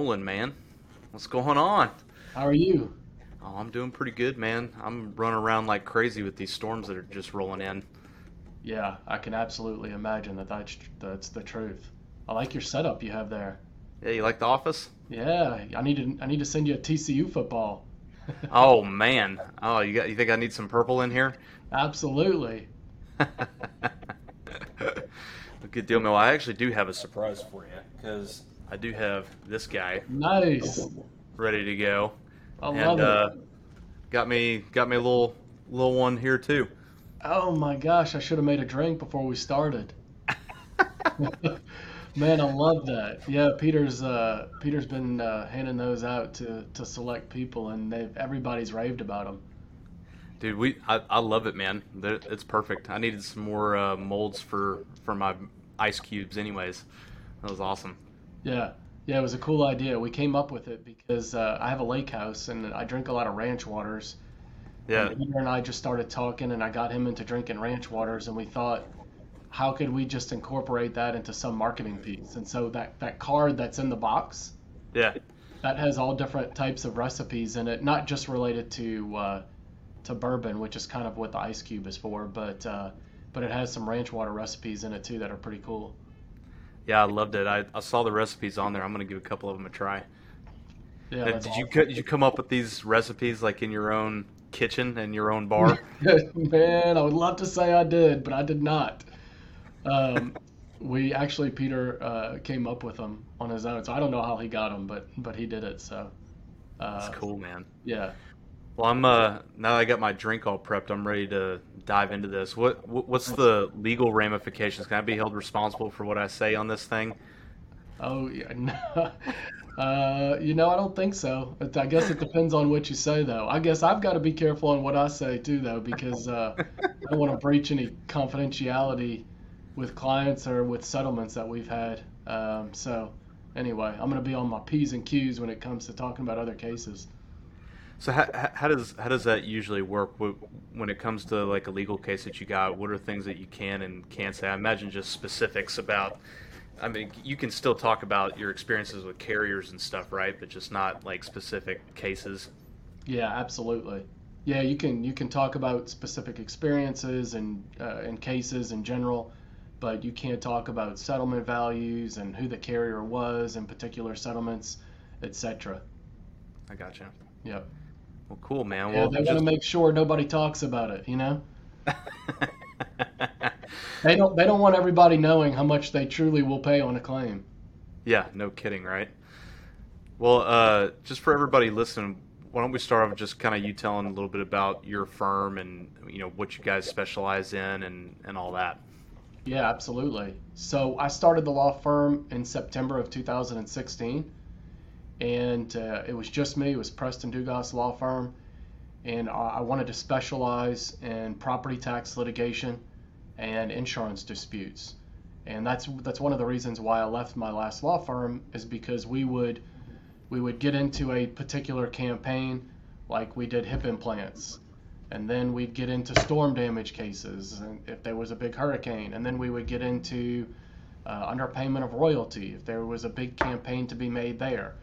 rolling, man. What's going on? How are you? Oh, I'm doing pretty good, man. I'm running around like crazy with these storms that are just rolling in. Yeah, I can absolutely imagine that that's, that's the truth. I like your setup you have there. Yeah, you like the office? Yeah, I need to I need to send you a TCU football. oh man. Oh, you got you think I need some purple in here? Absolutely. Good deal, Mel. I actually do have a surprise for you because I do have this guy Nice. ready to go, I and love uh, got me got me a little little one here too. Oh my gosh, I should have made a drink before we started. Man, I love that. Yeah, Peter's uh, Peter's been uh, handing those out to, to select people, and they've everybody's raved about them. Dude, we I, I love it, man. It's perfect. I needed some more uh, molds for for my ice cubes, anyways. That was awesome. Yeah, yeah, it was a cool idea. We came up with it because uh, I have a lake house and I drink a lot of ranch waters. Yeah, And Peter and I just started talking, and I got him into drinking ranch waters, and we thought, how could we just incorporate that into some marketing piece? And so that that card that's in the box yeah, that has all different types of recipes in it, not just related to uh, to bourbon, which is kind of what the ice cube is for, but uh, but it has some ranch water recipes in it too that are pretty cool. Yeah. I loved it. I, I saw the recipes on there. I'm gonna give a couple of them a try. Yeah, did you did you come up with these recipes like in your own kitchen and your own bar? Man, I would love to say I did, but I did not. Um, we actually Peter uh, came up with them on his own, so I don't know how he got them, but but he did it. So uh, That's cool, man. yeah. Well, I'm uh now that I got my drink all prepped, I'm ready to dive into this. What what- what's the legal ramifications? Can I be held responsible for what I say on this thing? Oh, yeah. no. Uh, you know, I don't think so. I guess it depends on what you say, though. I guess I've got to be careful on what I say too, though, because uh, I don't want to breach any confidentiality with clients or with settlements that we've had. Um, so, anyway, I'm going to be on my p's and q's when it comes to talking about other cases. So how, how does how does that usually work when it comes to like a legal case that you got? What are things that you can and can't say? I imagine just specifics about. I mean, you can still talk about your experiences with carriers and stuff, right? But just not like specific cases. Yeah, absolutely. Yeah, you can you can talk about specific experiences and uh, and cases in general, but you can't talk about settlement values and who the carrier was in particular settlements, etc. I gotcha. Yep. Well, cool, man. Yeah, Well, they want to make sure nobody talks about it. You know, they don't they don't want everybody knowing how much they truly will pay on a claim. Yeah, no kidding, right? Well, uh, just for everybody listening, why don't we start off just kind of you telling a little bit about your firm and you know what you guys specialize in and and all that. Yeah, absolutely. So I started the law firm in September of 2016, and uh, it was just me. It was Preston Dugas Law Firm, and I wanted to specialize in property tax litigation and insurance disputes. And that's that's one of the reasons why I left my last law firm is because we would we would get into a particular campaign, like we did hip implants, and then we'd get into storm damage cases and if there was a big hurricane and then we would get into uh, underpayment of royalty if there was a big campaign to be made there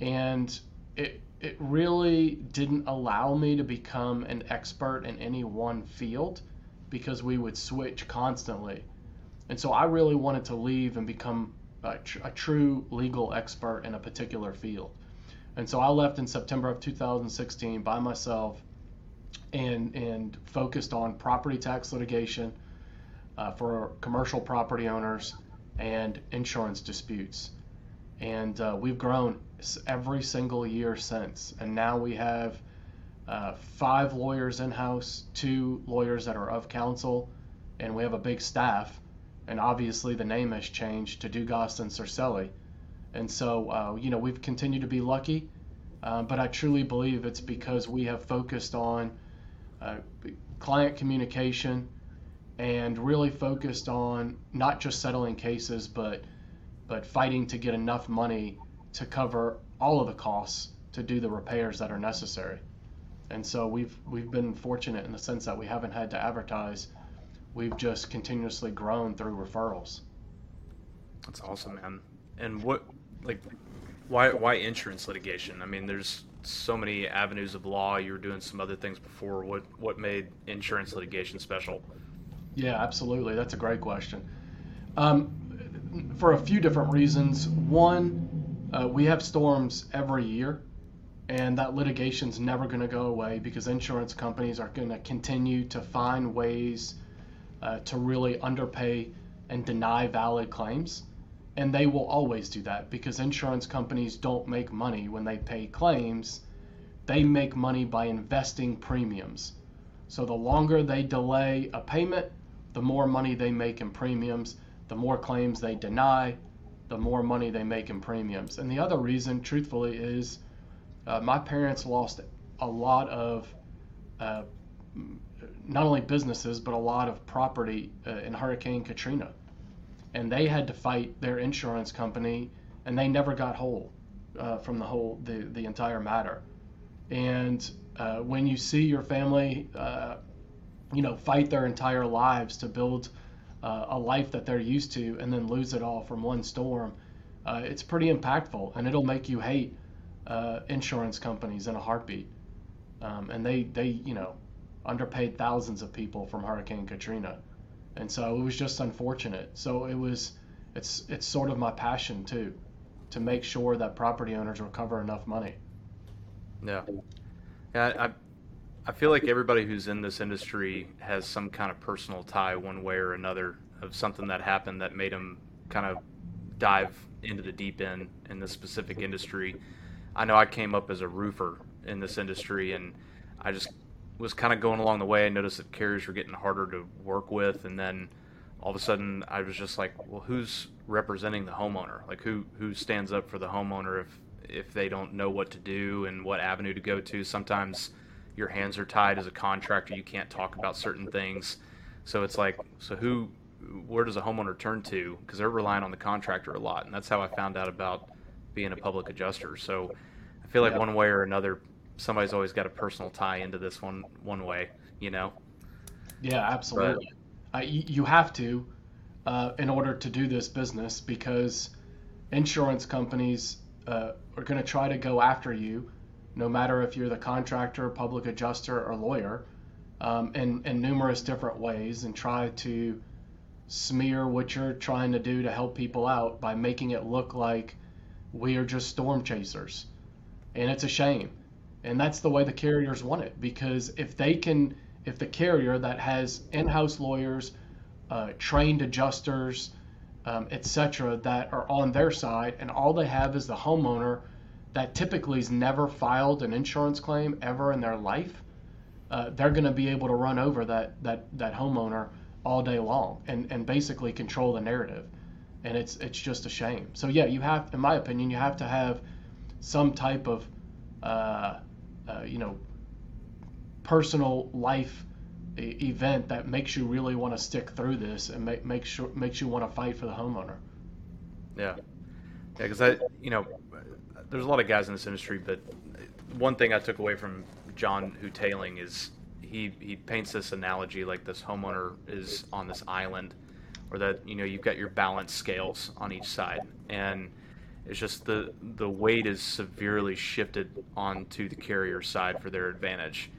and it it really didn't allow me to become an expert in any one field because we would switch constantly. And so I really wanted to leave and become a, tr- a true legal expert in a particular field. And so I left in September of 2016 by myself and and focused on property tax litigation uh, for commercial property owners and insurance disputes. And uh, we've grown every single year since. And now we have uh, five lawyers in house, two lawyers that are of counsel, and we have a big staff. And obviously, the name has changed to Dugas and Circelli. And so, uh, you know, we've continued to be lucky, uh, but I truly believe it's because we have focused on uh, client communication and really focused on not just settling cases, but but fighting to get enough money to cover all of the costs to do the repairs that are necessary. And so we've we've been fortunate in the sense that we haven't had to advertise. We've just continuously grown through referrals. That's awesome, man. And what like Why why insurance litigation? I mean, there's so many avenues of law. You were doing some other things before. What what made insurance litigation special? Yeah, absolutely. That's a great question. Um, for a few different reasons. One, uh, we have storms every year, and that litigation's never going to go away because insurance companies are going to continue to find ways uh, to really underpay and deny valid claims. And they will always do that because insurance companies don't make money when they pay claims. They make money by investing premiums. So the longer they delay a payment, the more money they make in premiums, the more claims they deny, the more money they make in premiums. And the other reason, truthfully, is uh, my parents lost a lot of uh, not only businesses but a lot of property uh, in Hurricane Katrina, and they had to fight their insurance company, and they never got whole uh, from the whole the the entire matter. And uh, when you see your family, uh, you know, fight their entire lives to build a life that they're used to, and then lose it all from one storm, it's pretty impactful, and it'll make you hate uh, insurance companies in a heartbeat. Um, and they, they, you know, underpaid thousands of people from Hurricane Katrina. And so it was just unfortunate. So it was, it's, it's sort of my passion too, to make sure that property owners recover enough money. Yeah. Yeah. I, I feel like everybody who's in this industry has some kind of personal tie one way or another of something that happened that made them kind of dive into the deep end in this specific industry. I know I came up as a roofer in this industry, and I just was kind of going along the way. I noticed that carriers were getting harder to work with, and then all of a sudden I was just like, well, who's representing the homeowner? Like who who stands up for the homeowner if if they don't know what to do and what avenue to go to? Sometimes your hands are tied as a contractor. You can't talk about certain things. So it's like, so who, where does a homeowner turn to? Because they're relying on the contractor a lot, and that's how I found out about being a public adjuster. So I feel like one way or another, somebody's always got a personal tie into this one one way, you know. Yeah, absolutely. But, uh, you have to uh, in order to do this business because insurance companies uh, are going to try to go after you, no matter if you're the contractor, public adjuster, or lawyer, um, in, in numerous different ways, and try to smear what you're trying to do to help people out by making it look like we are just storm chasers. And it's a shame. And that's the way the carriers want it because if they can, if the carrier that has in house lawyers, uh, trained adjusters, um, etc., that are on their side, and all they have is the homeowner that typically has never filed an insurance claim ever in their life, uh, they're going to be able to run over that, that, that homeowner all day long and, and basically control the narrative and it's it's just a shame. So yeah, you have, in my opinion, you have to have some type of, uh, uh, you know, personal life event that makes you really want to stick through this and make make sure makes you want to fight for the homeowner. Yeah, yeah, because I, you know, there's a lot of guys in this industry, but one thing I took away from John Houghtaling is he he paints this analogy like this homeowner is on this island or that you know you've got your balance scales on each side. And it's just the the weight is severely shifted onto the carrier side for their advantage.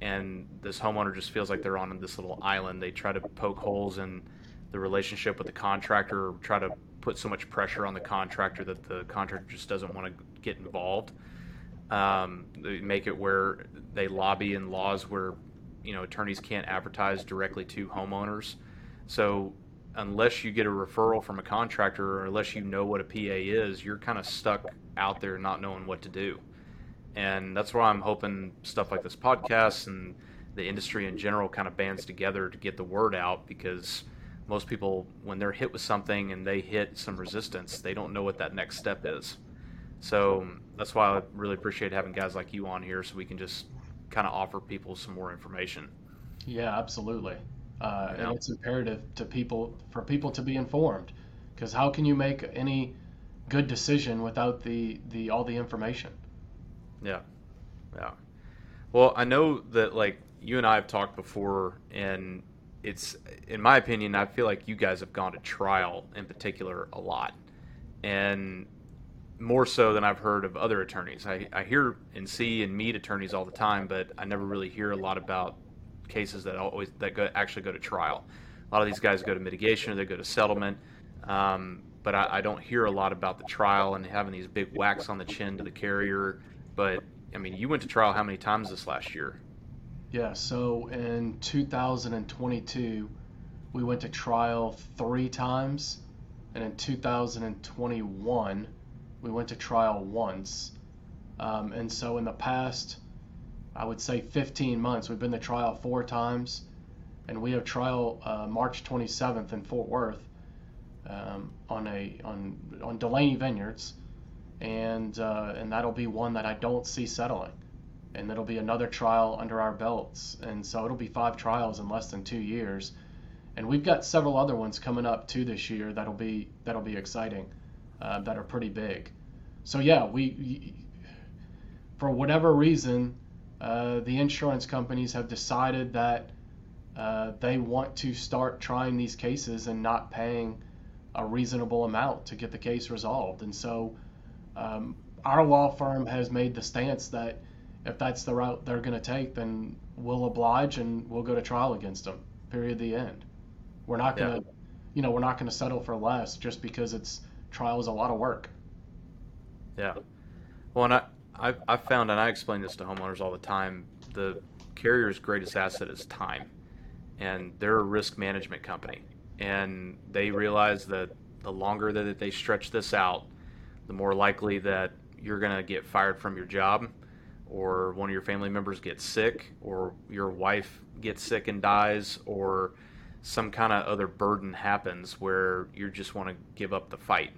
And this homeowner just feels like they're on this little island. They try to poke holes in the relationship with the contractor or try to put so much pressure on the contractor that the contractor just doesn't want to get involved um, make it where they lobby in laws where you know attorneys can't advertise directly to homeowners so unless you get a referral from a contractor or unless you know what a PA is, you're kind of stuck out there not knowing what to do. And that's why I'm hoping stuff like this podcast and the industry in general kind of bands together to get the word out because most people, when they're hit with something and they hit some resistance, they don't know what that next step is. So that's why I really appreciate having guys like you on here so we can just kind of offer people some more information. Yeah, absolutely. Uh, yeah. And it's imperative to people for people to be informed, because how can you make any good decision without the, the all the information? Yeah, yeah. Well, I know that like you and I have talked before, and it's in my opinion, I feel like you guys have gone to trial in particular a lot, and more so than I've heard of other attorneys. I, I hear and see and meet attorneys all the time, but I never really hear a lot about cases that always that go, actually go to trial. A lot of these guys go to mitigation or they go to settlement, um, but I, I don't hear a lot about the trial and having these big whacks on the chin to the carrier. But I mean, you went to trial how many times this last year? Yeah, so in 2022, we went to trial three times, and in 2021, we went to trial once. Um, and so in the past, I would say 15 months, we've been to trial four times, and we have trial uh, March 27th in Fort Worth um, on a on on Delaney Vineyards, and uh, and that'll be one that I don't see settling, and it'll be another trial under our belts, and so it'll be five trials in less than two years, and we've got several other ones coming up too this year that'll be that'll be exciting, uh, that are pretty big, so yeah we for whatever reason uh, the insurance companies have decided that uh, they want to start trying these cases and not paying a reasonable amount to get the case resolved. And so um, our law firm has made the stance that if that's the route they're going to take, then we'll oblige and we'll go to trial against them. Period. The end. We're not going to, yeah. you know, we're not going to settle for less just because it's trial is a lot of work. Yeah. Well, and I, I've, I've found, and I explain this to homeowners all the time, the carrier's greatest asset is time. And they're a risk management company. And they realize that the longer that they stretch this out, the more likely that you're going to get fired from your job, or one of your family members gets sick, or your wife gets sick and dies, or some kind of other burden happens where you just want to give up the fight.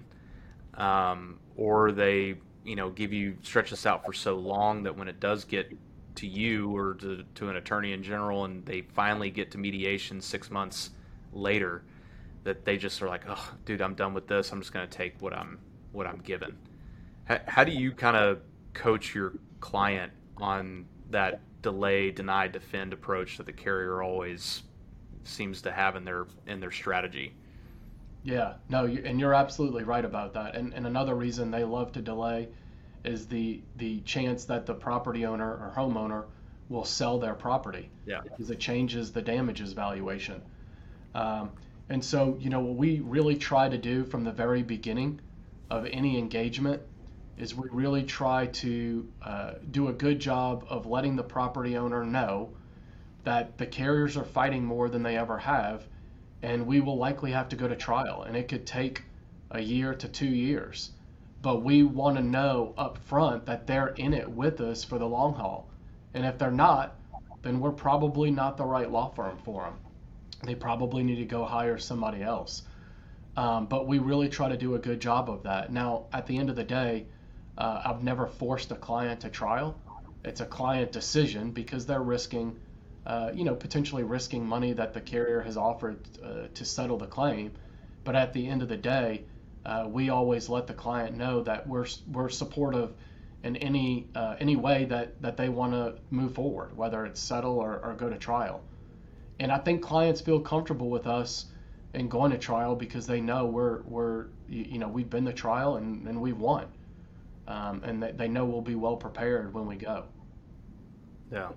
Um, or they you know give you stretch this out for so long that when it does get to you or to, to an attorney in general and they finally get to mediation six months later that they just are like oh dude i'm done with this i'm just going to take what i'm what i'm given how, how do you kind of coach your client on that delay deny defend approach that the carrier always seems to have in their in their strategy yeah, no, you, and you're absolutely right about that. And, and another reason they love to delay is the the chance that the property owner or homeowner will sell their property. Yeah. Because it changes the damages valuation. Um, and so, you know, what we really try to do from the very beginning of any engagement is we really try to uh, do a good job of letting the property owner know that the carriers are fighting more than they ever have and we will likely have to go to trial, and it could take a year to two years. But we want to know up front that they're in it with us for the long haul. And if they're not, then we're probably not the right law firm for them. They probably need to go hire somebody else. Um, but we really try to do a good job of that. Now, at the end of the day, uh, I've never forced a client to trial. It's a client decision because they're risking uh, you know, potentially risking money that the carrier has offered uh, to settle the claim. But at the end of the day, uh, we always let the client know that we're we're supportive in any uh, any way that that they want to move forward, whether it's settle or, or go to trial. And I think clients feel comfortable with us in going to trial because they know we're we're you know we've been to trial and, and we've won, um, and they, they know we'll be well prepared when we go. Yeah.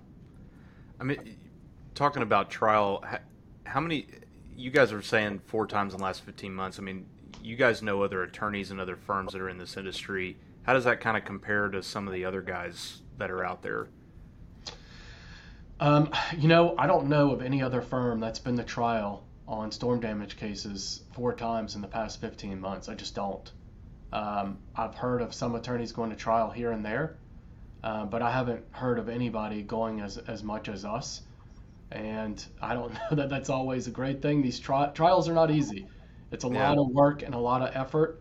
I mean, talking about trial, how many? You guys are saying four times in the last 15 months. I mean, you guys know other attorneys and other firms that are in this industry. How does that kind of compare to some of the other guys that are out there? Um, you know, I don't know of any other firm that's been the trial on storm damage cases four times in the past 15 months. I just don't. Um, I've heard of some attorneys going to trial here and there, uh, but I haven't heard of anybody going as, as much as us. And I don't know that that's always a great thing. These tri- trials are not easy. It's a yeah. lot of work and a lot of effort.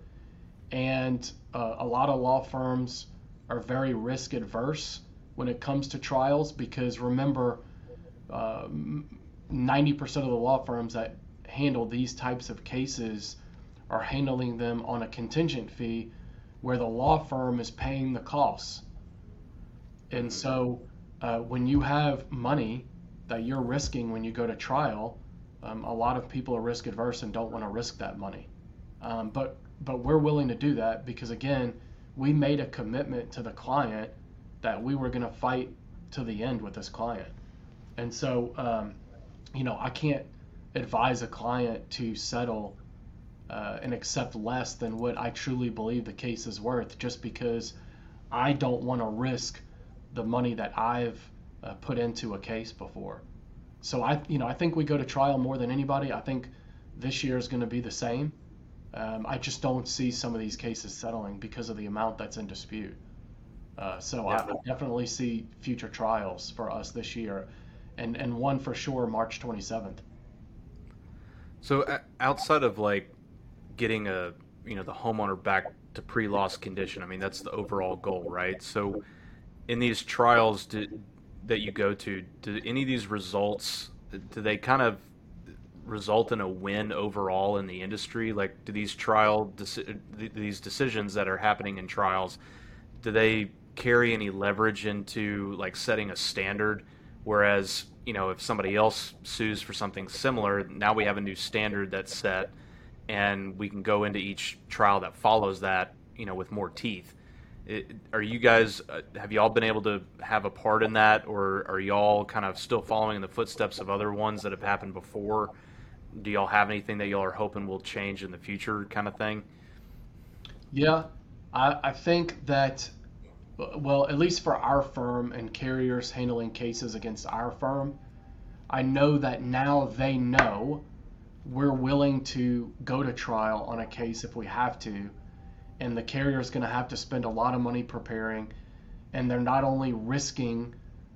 And uh, a lot of law firms are very risk adverse when it comes to trials because remember, uh, 90% of the law firms that handle these types of cases are handling them on a contingent fee where the law firm is paying the costs. And so uh, when you have money that you're risking when you go to trial, um, a lot of people are risk adverse and don't want to risk that money. Um, but but we're willing to do that because again, we made a commitment to the client that we were going to fight to the end with this client. And so, um, you know, I can't advise a client to settle uh, and accept less than what I truly believe the case is worth just because I don't want to risk the money that I've uh, put into a case before. So I, you know, I think we go to trial more than anybody. I think this year is going to be the same. Um, I just don't see some of these cases settling because of the amount that's in dispute. Uh, so yeah. I definitely see future trials for us this year, and and one for sure March 27th. So outside of like getting a you know the homeowner back to pre-loss condition, I mean that's the overall goal, right? So in these trials do, that you go to, do any of these results do they kind of result in a win overall in the industry? Like, do these trial deci- these decisions that are happening in trials, do they carry any leverage into like setting a standard? Whereas, you know, if somebody else sues for something similar, now we have a new standard that's set, and we can go into each trial that follows that, you know, with more teeth. It, are you guys uh, have you all been able to have a part in that, or are y'all kind of still following in the footsteps of other ones that have happened before? Do y'all have anything that y'all are hoping will change in the future, kind of thing? Yeah, I, I think that well, at least for our firm and carriers handling cases against our firm, I know that now they know we're willing to go to trial on a case if we have to and the carrier is going to have to spend a lot of money preparing, and they're not only risking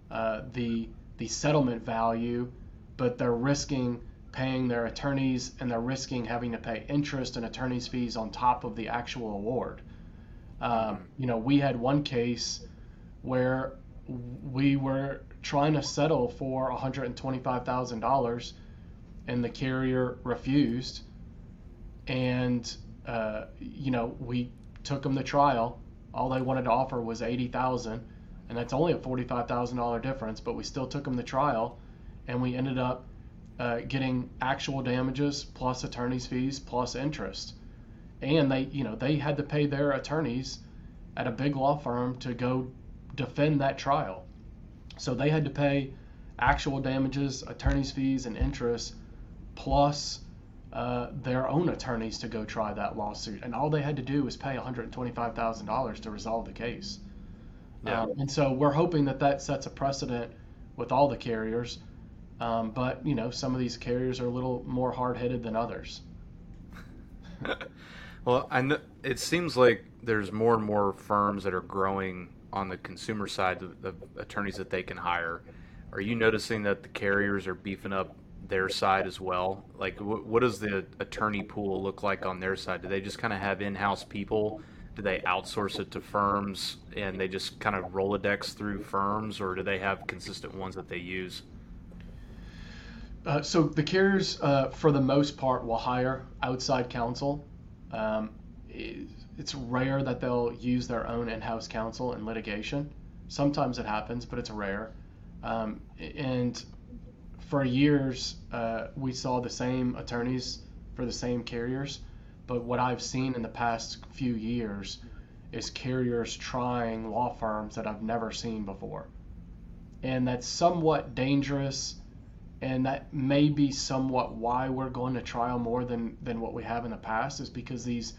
uh, the the settlement value, but they're risking paying their attorneys and they're risking having to pay interest and attorneys fees on top of the actual award. Um, you know, we had one case where we were trying to settle for $125,000 and the carrier refused. And uh, you know, we took them to trial. All they wanted to offer was eighty thousand, and that's only a forty-five thousand dollar difference. But we still took them to trial, and we ended up uh, getting actual damages plus attorney's fees plus interest. And they, you know, they had to pay their attorneys at a big law firm to go defend that trial. So they had to pay actual damages, attorney's fees, and interest plus uh, their own attorneys to go try that lawsuit, and all they had to do was pay $125,000 to resolve the case. Yeah. Um, and so we're hoping that that sets a precedent with all the carriers. Um, but you know, some of these carriers are a little more hard-headed than others. well, I know, it seems like there's more and more firms that are growing on the consumer side, the, the attorneys that they can hire. Are you noticing that the carriers are beefing up their side as well? Like, wh- what does the attorney pool look like on their side? Do they just kind of have in-house people? Do they outsource it to firms and they just kind of Rolodex through firms, or do they have consistent ones that they use? Uh, so the carriers, uh, for the most part, will hire outside counsel. Um, it's rare that they'll use their own in-house counsel in litigation. Sometimes it happens, but it's rare. Um, and for years, uh, we saw the same attorneys for the same carriers. But what I've seen in the past few years is carriers trying law firms that I've never seen before. And that's somewhat dangerous. And that may be somewhat why we're going to trial more than, than what we have in the past, is because these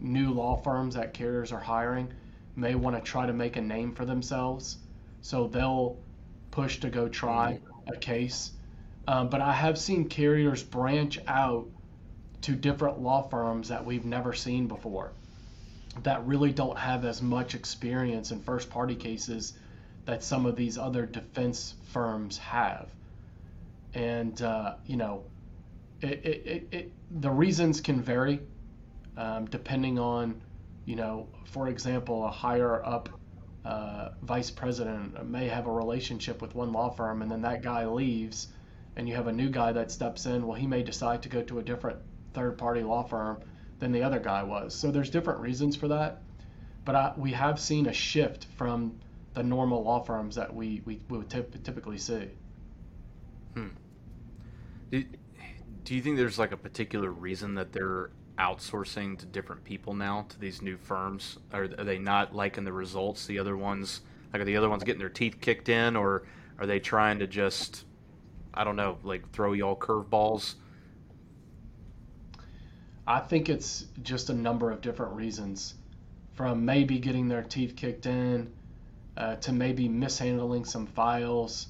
new law firms that carriers are hiring may want to try to make a name for themselves. So they'll push to go try a case um, but I have seen carriers branch out to different law firms that we've never seen before that really don't have as much experience in first party cases that some of these other defense firms have. And, uh, you know, it, it, it, the reasons can vary um, depending on, you know, for example, a higher up uh, vice president may have a relationship with one law firm and then that guy leaves and you have a new guy that steps in, well, he may decide to go to a different third party law firm than the other guy was. So there's different reasons for that. But I, we have seen a shift from the normal law firms that we, we, we would typically see. Hmm. Do, do you think there's like a particular reason that they're outsourcing to different people now to these new firms? Are, are they not liking the results? The other ones, like, are the other ones getting their teeth kicked in, or are they trying to just, I don't know, like throw y'all curveballs? I think it's just a number of different reasons, from maybe getting their teeth kicked in, uh, to maybe mishandling some files.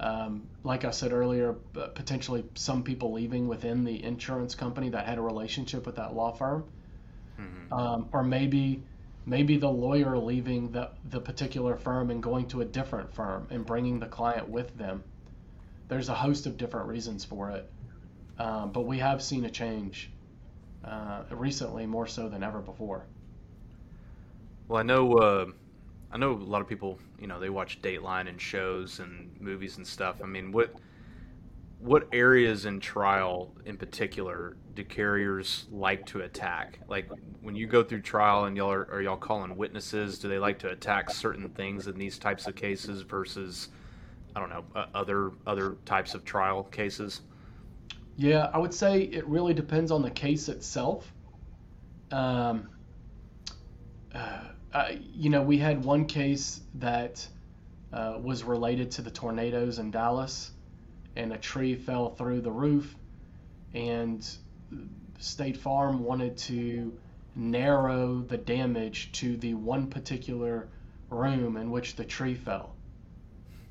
Um, like I said earlier, potentially some people leaving within the insurance company that had a relationship with that law firm, mm-hmm. um, or maybe maybe the lawyer leaving the the particular firm and going to a different firm and bringing the client with them. There's a host of different reasons for it, um, but we have seen a change uh, recently more so than ever before. Well, I know. Uh I know a lot of people, you know, they watch Dateline and shows and movies and stuff. I mean, what what areas in trial in particular do carriers like to attack? Like when you go through trial and y'all are, are y'all calling witnesses, do they like to attack certain things in these types of cases versus I don't know, uh, other other types of trial cases? Yeah, I would say it really depends on the case itself. Um, uh, uh, you know, we had one case that uh, was related to the tornadoes in Dallas, and a tree fell through the roof, and State Farm wanted to narrow the damage to the one particular room in which the tree fell.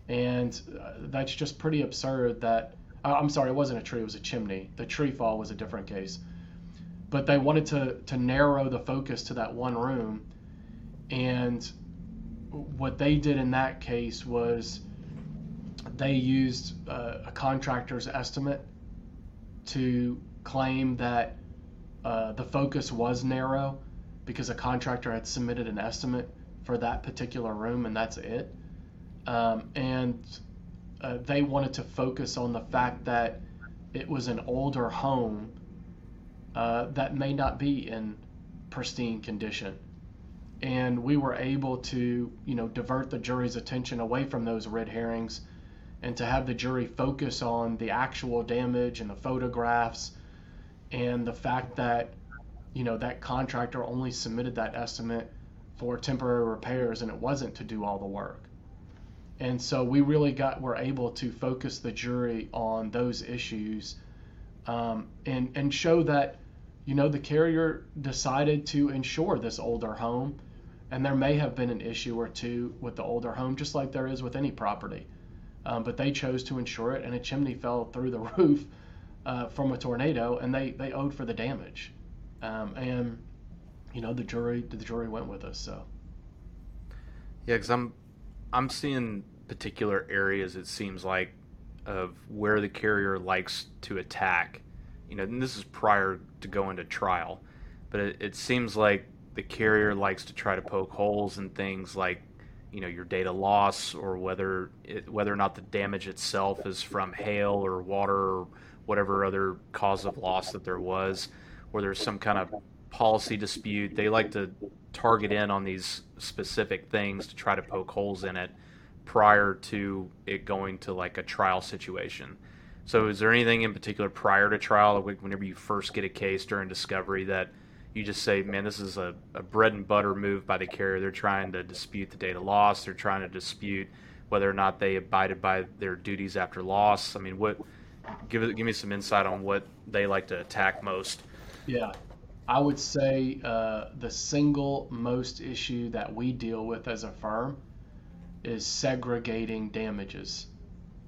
And uh, that's just pretty absurd that, uh, I'm sorry, it wasn't a tree, it was a chimney. The tree fall was a different case. But they wanted to, to narrow the focus to that one room and what they did in that case was they used uh, a contractor's estimate to claim that uh, the focus was narrow because a contractor had submitted an estimate for that particular room and that's it. Um, and uh, they wanted to focus on the fact that it was an older home uh, that may not be in pristine condition. And we were able to you know divert the jury's attention away from those red herrings and to have the jury focus on the actual damage and the photographs and the fact that you know that contractor only submitted that estimate for temporary repairs and it wasn't to do all the work and so we really got were able to focus the jury on those issues um, and and show that you know the carrier decided to insure this older home and there may have been an issue or two with the older home, just like there is with any property. Um, but they chose to insure it, and a chimney fell through the roof uh, from a tornado, and they, they owed for the damage. Um, and you know the jury the jury went with us. So yeah, because I'm I'm seeing particular areas. It seems like of where the carrier likes to attack. You know, and this is prior to going to trial, but it, it seems like the carrier likes to try to poke holes in things like you know your date of loss or whether it, whether or not the damage itself is from hail or water or whatever other cause of loss that there was or there's some kind of policy dispute they like to target in on these specific things to try to poke holes in it prior to it going to like a trial situation so is there anything in particular prior to trial whenever you first get a case during discovery that you just say, man, this is a, a bread and butter move by the carrier. They're trying to dispute the date of loss. They're trying to dispute whether or not they abided by their duties after loss. I mean, what? Give give me some insight on what they like to attack most. Yeah, I would say uh, the single most issue that we deal with as a firm is segregating damages,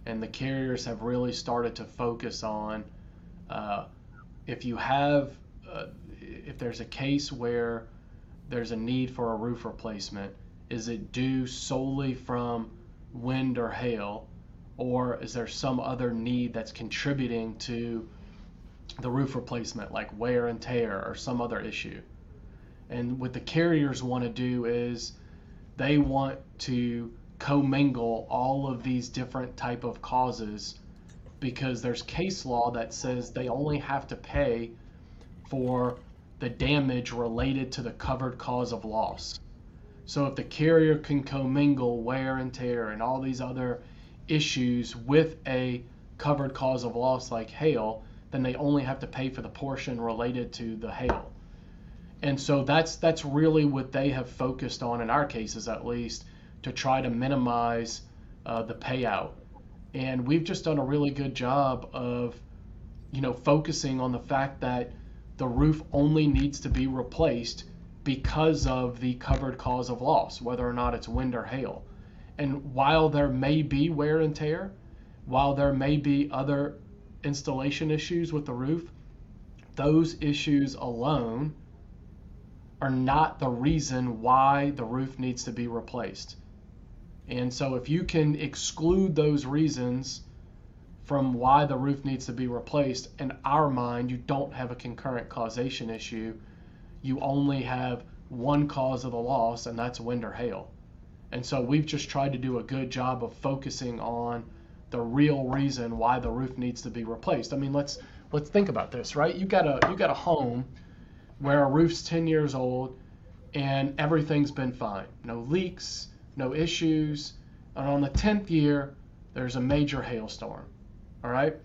and the carriers have really started to focus on uh, if you have uh, if there's a case where there's a need for a roof replacement, is it due solely from wind or hail, or is there some other need that's contributing to the roof replacement, like wear and tear or some other issue? And what the carriers want to do is they want to commingle all of these different type of causes because there's case law that says they only have to pay for the damage related to the covered cause of loss. So if the carrier can commingle wear and tear and all these other issues with a covered cause of loss like hail, then they only have to pay for the portion related to the hail. And so that's that's really what they have focused on in our cases, at least, to try to minimize uh, the payout. And we've just done a really good job of, you know, focusing on the fact that the roof only needs to be replaced because of the covered cause of loss, whether or not it's wind or hail. And while there may be wear and tear, while there may be other installation issues with the roof, those issues alone are not the reason why the roof needs to be replaced. And so if you can exclude those reasons from why the roof needs to be replaced, in our mind, you don't have a concurrent causation issue. You only have one cause of the loss, and that's wind or hail. And so we've just tried to do a good job of focusing on the real reason why the roof needs to be replaced. I mean, let's let's think about this, right? You got a you got a home where a roof's 10 years old and everything's been fine. No leaks, no issues. And on the 10th year, there's a major hailstorm. All right?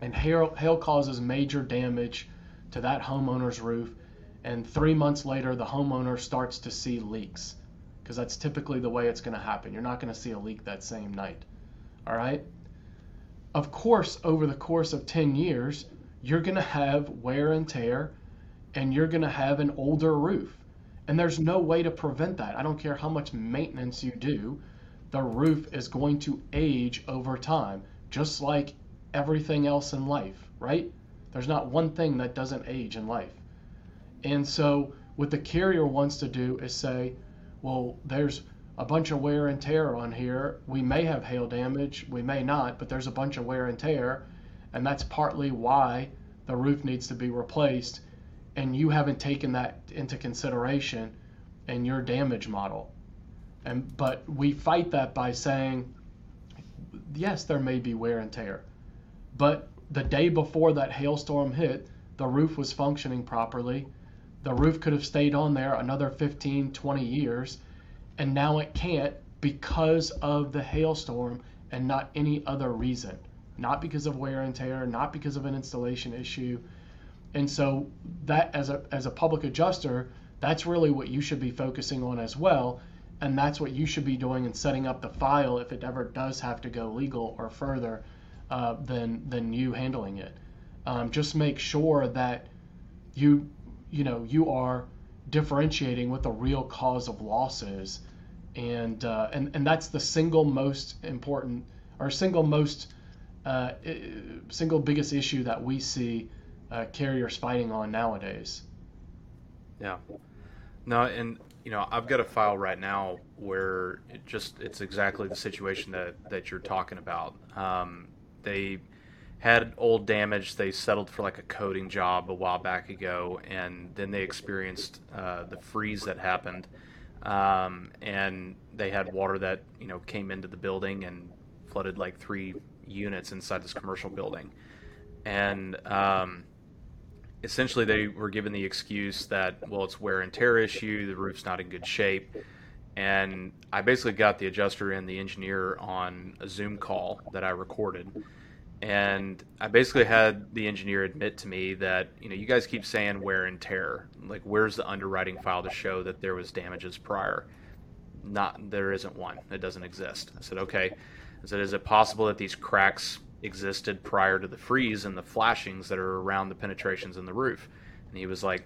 And hail, hail causes major damage to that homeowner's roof. And three months later, the homeowner starts to see leaks because that's typically the way it's going to happen. You're not going to see a leak that same night. All right? Of course, over the course of 10 years, you're going to have wear and tear and you're going to have an older roof. And there's no way to prevent that. I don't care how much maintenance you do, the roof is going to age over time, just like everything else in life, right? There's not one thing that doesn't age in life. And so, what the carrier wants to do is say, well, there's a bunch of wear and tear on here. We may have hail damage, we may not, but there's a bunch of wear and tear. And that's partly why the roof needs to be replaced and you haven't taken that into consideration in your damage model. And but we fight that by saying, yes, there may be wear and tear, but the day before that hailstorm hit, the roof was functioning properly. The roof could have stayed on there another 15, 20 years, and now it can't because of the hailstorm and not any other reason. Not because of wear and tear, not because of an installation issue, and so that as a as a public adjuster, that's really what you should be focusing on as well. And that's what you should be doing in setting up the file if it ever does have to go legal or further uh, than than you handling it. Um, just make sure that you you know you are differentiating what the real cause of loss is, and uh, and and that's the single most important or single most uh, single biggest issue that we see uh, carriers fighting on nowadays. Yeah. No, and you know, I've got a file right now where it just it's exactly the situation that that you're talking about. Um, they had old damage. They settled for like a coating job a while back ago, and then they experienced uh, the freeze that happened, um, and they had water that you know came into the building and flooded like three units inside this commercial building, and um, essentially they were given the excuse that well it's wear and tear issue the roof's not in good shape. And i basically got the adjuster and the engineer on a zoom call that i recorded and i basically had the engineer admit to me that you know you guys keep saying wear and tear like where's the underwriting file to show that there was damages prior not there isn't one it doesn't exist i said okay i said is it possible that these cracks existed prior to the freeze and the flashings that are around the penetrations in the roof. And he was like,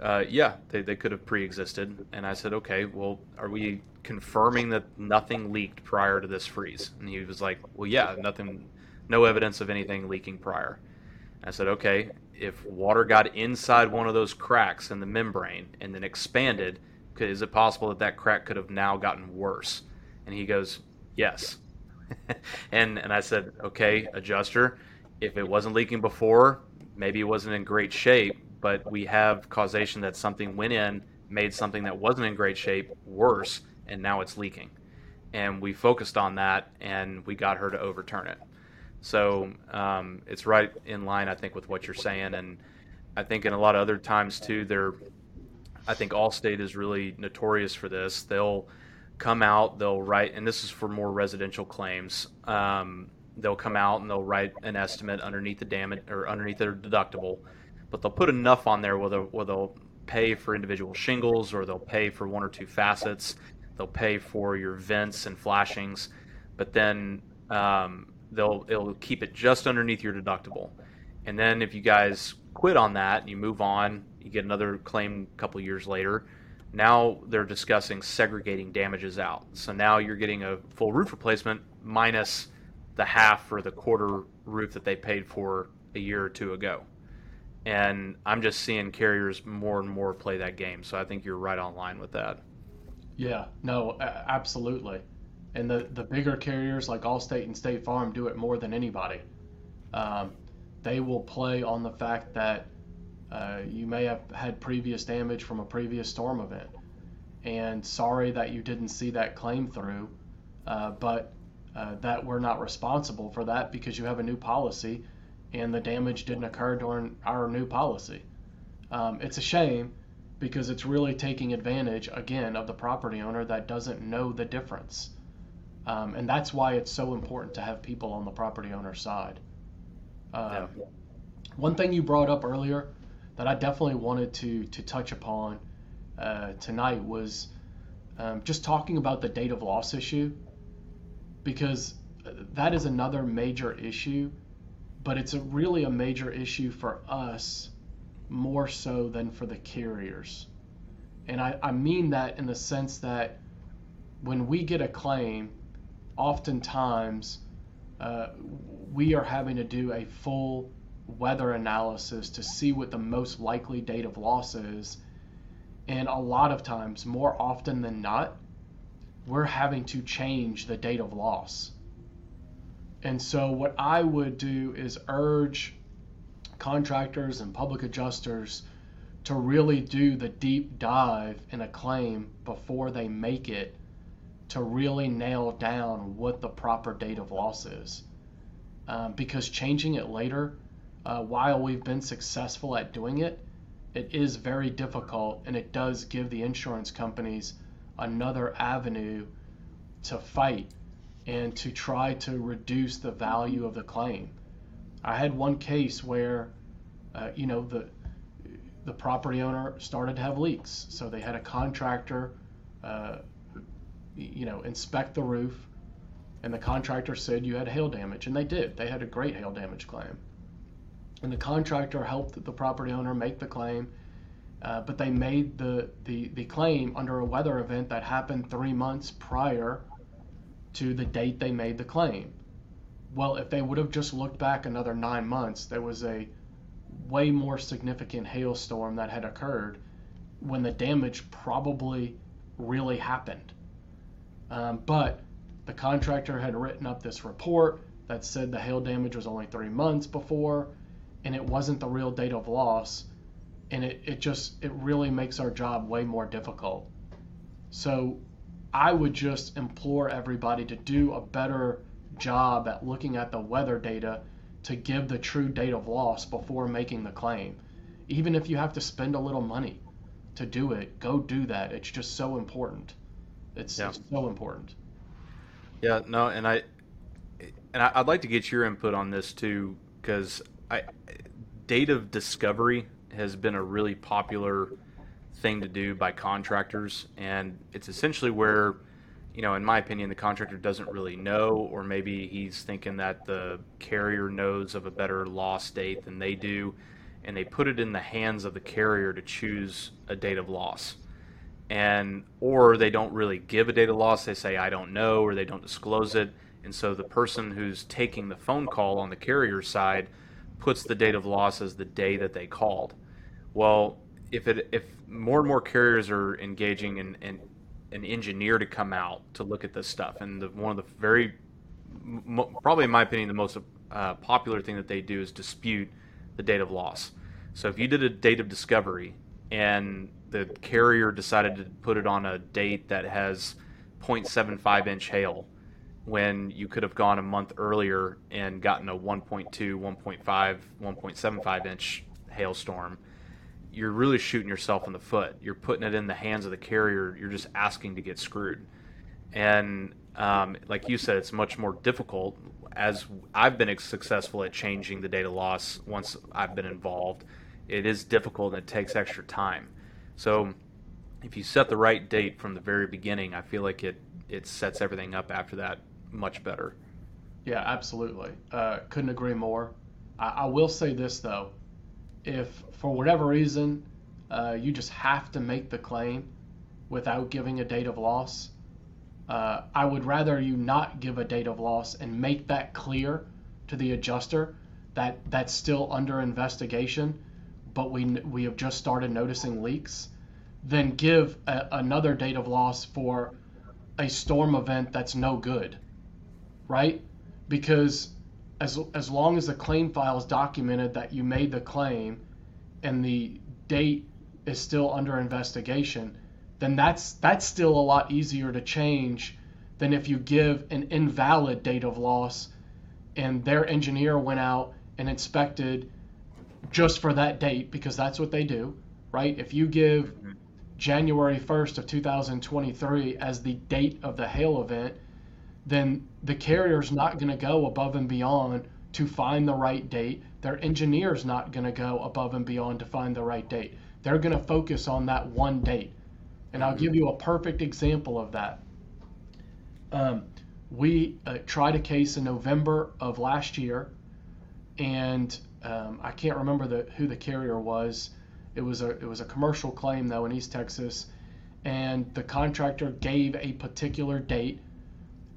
uh, yeah, they, they could have pre existed. And I said, okay, well, are we confirming that nothing leaked prior to this freeze? And he was like, well, yeah, nothing, no evidence of anything leaking prior. I said, okay, if water got inside one of those cracks in the membrane and then expanded, is it possible that that crack could have now gotten worse? And he goes, yes. and and I said, okay, adjuster, if it wasn't leaking before, maybe it wasn't in great shape, but we have causation that something went in, made something that wasn't in great shape worse, and now it's leaking. And we focused on that, and we got her to overturn it. So um, it's right in line, I think, with what you're saying, and I think in a lot of other times too, they're. I think Allstate is really notorious for this. They'll come out, they'll write, and this is for more residential claims. Um, they'll come out and they'll write an estimate underneath the damage or underneath their deductible, but they'll put enough on there where they'll, where they'll pay for individual shingles or they'll pay for one or two facets. They'll pay for your vents and flashings, but then um, they'll it'll keep it just underneath your deductible. And then if you guys quit on that and you move on, you get another claim a couple years later. Now they're discussing segregating damages out. So now you're getting a full roof replacement minus the half or the quarter roof that they paid for a year or two ago. And I'm just seeing carriers more and more play that game. So I think you're right on line with that. Yeah, no, absolutely. And the, the bigger carriers like Allstate and State Farm do it more than anybody. Um, they will play on the fact that uh, you may have had previous damage from a previous storm event. And sorry that you didn't see that claim through, uh, but uh, that we're not responsible for that because you have a new policy and the damage didn't occur during our new policy. Um, it's a shame because it's really taking advantage, again, of the property owner that doesn't know the difference. Um, and that's why it's so important to have people on the property owner's side. Uh, yeah. One thing you brought up earlier that I definitely wanted to to touch upon uh, tonight was um, just talking about the date of loss issue because that is another major issue, but it's a really a major issue for us more so than for the carriers. And I, I mean that in the sense that when we get a claim, oftentimes uh, we are having to do a full weather analysis to see what the most likely date of loss is. And a lot of times, more often than not, we're having to change the date of loss. And so, what I would do is urge contractors and public adjusters to really do the deep dive in a claim before they make it to really nail down what the proper date of loss is. Um, because changing it later uh, while we've been successful at doing it, it is very difficult and it does give the insurance companies another avenue to fight and to try to reduce the value of the claim. I had one case where, uh, you know, the the property owner started to have leaks, so they had a contractor, uh, you know, inspect the roof, and the contractor said you had hail damage, and they did. They had a great hail damage claim and the contractor helped the property owner make the claim. Uh, but they made the, the, the claim under a weather event that happened three months prior to the date they made the claim. Well, if they would have just looked back another nine months, there was a way more significant hailstorm that had occurred when the damage probably really happened. Um, but the contractor had written up this report that said the hail damage was only three months before and it wasn't the real date of loss. And it, it just it really makes our job way more difficult. So i would just implore everybody to do a better job at looking at the weather data to give the true date of loss before making the claim. Even if you have to spend a little money to do it go do that. It's just so important it's, yeah. it's so important yeah no and i and i'd like to get your input on this too because I, date of discovery has been a really popular thing to do by contractors, and it's essentially where, you know, in my opinion, the contractor doesn't really know, or maybe he's thinking that the carrier knows of a better loss date than they do, and they put it in the hands of the carrier to choose a date of loss. And or they don't really give a date of loss, they say I don't know, or they don't disclose it. And so the person who's taking the phone call on the carrier side puts the date of loss as the day that they called. Well, if it if more and more carriers are engaging in, in an engineer to come out to look at this stuff, and the, one of the very probably in my opinion the most uh, popular thing that they do is dispute the date of loss. So if you did a date of discovery and the carrier decided to put it on a date that has 0.75 inch hail, when you could have gone a month earlier and gotten a 1.2, 1.5, 1.75 inch hailstorm, you're really shooting yourself in the foot. You're putting it in the hands of the carrier. You're just asking to get screwed. And um, like you said, it's much more difficult as I've been successful at changing the date of loss once I've been involved, it is difficult and it takes extra time. So if you set the right date from the very beginning, I feel like it it sets everything up after that much better. Yeah, absolutely. Uh, couldn't agree more. I, I, will say this though, if for whatever reason uh, you just have to make the claim without giving a date of loss, uh, I would rather you not give a date of loss and make that clear to the adjuster that that's still under investigation, but we we have just started noticing leaks, then give a, another date of loss for a storm event that's no good, right? Because as as long as the claim file is documented that you made the claim, and the date is still under investigation, then that's that's still a lot easier to change than if you give an invalid date of loss and their engineer went out and inspected just for that date because that's what they do, right? If you give mm-hmm. January 1st of 2023 as the date of the hail event, then the carrier's not going to go above and beyond to find the right date. Their engineer's not going to go above and beyond to find the right date. They're going to focus on that one date. And I'll give you a perfect example of that. Um, we uh, tried a case in November of last year, and um, I can't remember the, who the carrier was. It was a it was a commercial claim though in East Texas, and the contractor gave a particular date,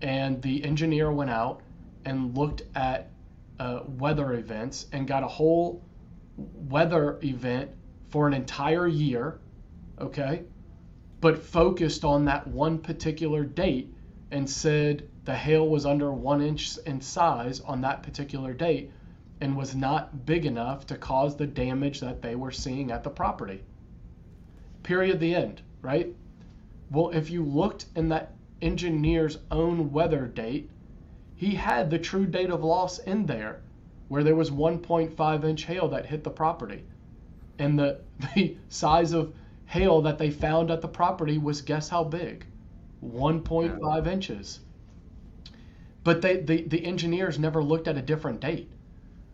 and the engineer went out and looked at uh, weather events and got a whole weather event for an entire year, okay, but focused on that one particular date and said the hail was under one inch in size on that particular date and was not big enough to cause the damage that they were seeing at the property. Period. The end, right? Well, if you looked in that engineer's own weather date, he had the true date of loss in there where there was 1.5 inch hail that hit the property. And the, the size of hail that they found at the property was guess how big? 1.5 inches. But they, the, the engineers never looked at a different date.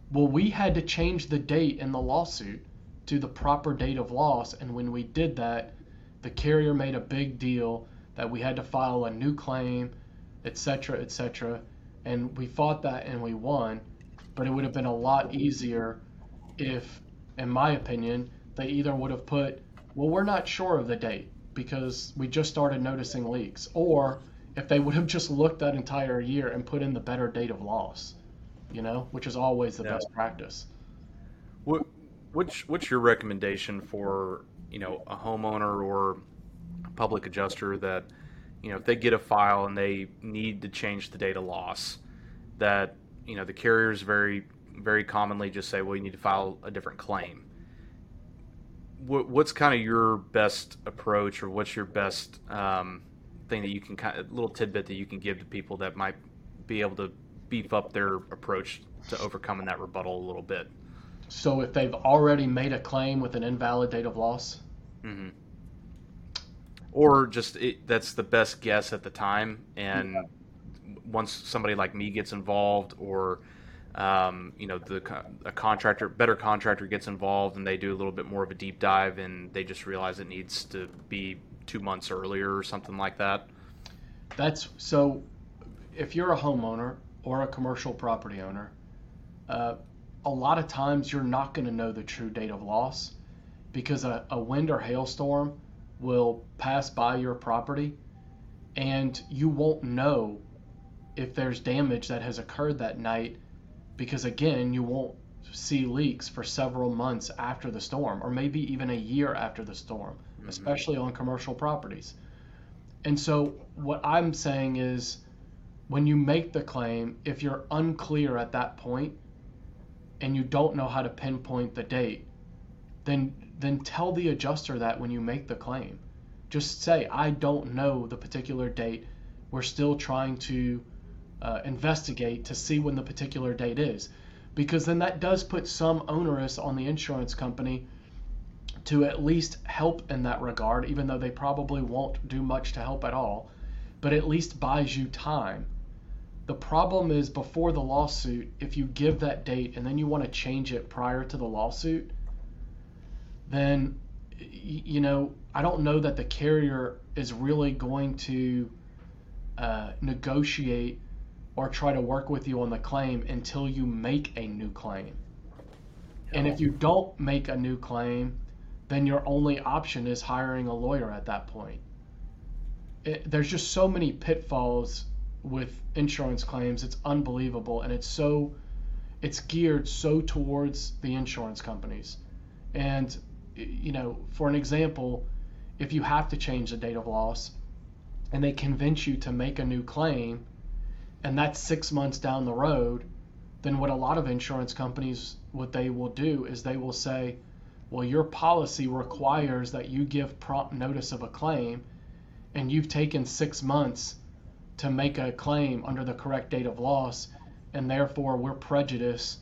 Well, we had to change the date in the lawsuit to the proper date of loss. And when we did that, the carrier made a big deal that we had to file a new claim, etc., etc. And we fought that and we won. But it would have been a lot easier if, in my opinion, they either would have put, well, we're not sure of the date because we just started noticing leaks, or if they would have just looked that entire year and put in the better date of loss, you know, which is always the yeah. best practice. What, what's what's your recommendation for you know a homeowner or public adjuster that you know if they get a file and they need to change the date of loss, that you know the carriers very very commonly just say, well, you need to file a different claim what, what's kind of your best approach, or what's your best um, thing that you can kind of little tidbit that you can give to people that might be able to beef up their approach to overcoming that rebuttal a little bit? So if they've already made a claim with an invalid date of loss, mm-hmm. or just it, that's the best guess at the time, and yeah. once somebody like me gets involved, or um, you know, the a contractor, better contractor gets involved and they do a little bit more of a deep dive and they just realize it needs to be two months earlier or something like that. That's so. If you're a homeowner or a commercial property owner, uh, a lot of times you're not going to know the true date of loss because a, a wind or hailstorm will pass by your property and you won't know if there's damage that has occurred that night because again, you won't see leaks for several months after the storm, or maybe even a year after the storm, mm-hmm. especially on commercial properties. And so, what I'm saying is, when you make the claim, if you're unclear at that point and you don't know how to pinpoint the date, then then tell the adjuster that when you make the claim. Just say, I don't know the particular date. We're still trying to uh, investigate to see when the particular date is. Because then that does put some onerous on the insurance company to at least help in that regard, even though they probably won't do much to help at all, but at least buys you time. The problem is before the lawsuit, if you give that date and then you want to change it prior to the lawsuit, then you know I don't know that the carrier is really going to uh, negotiate or try to work with you on the claim until you make a new claim. And if you don't make a new claim, then your only option is hiring a lawyer at that point. It, there's just so many pitfalls with insurance claims. It's unbelievable, and it's so it's geared so towards the insurance companies. And you know, for an example, if you have to change the date of loss, and they convince you to make a new claim, and that's six months down the road, then what a lot of insurance companies what they will do is they will say, well, your policy requires that you give prompt notice of a claim, and you've taken six months to make a claim under the correct date of loss, and therefore we're prejudiced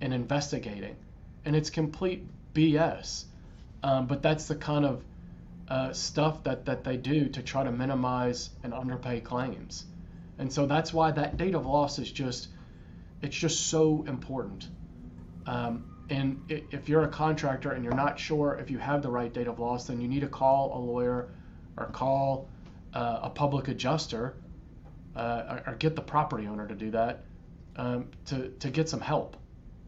in investigating. And it's complete BS. Um, but that's the kind of uh, stuff that, that they do to try to minimize and underpay claims. And so that's why that date of loss is just, it's just so important. Um, and if you're a contractor and you're not sure if you have the right date of loss, then you need to call a lawyer or call uh, a public adjuster uh, or, get the property owner to do that um, to, to get some help.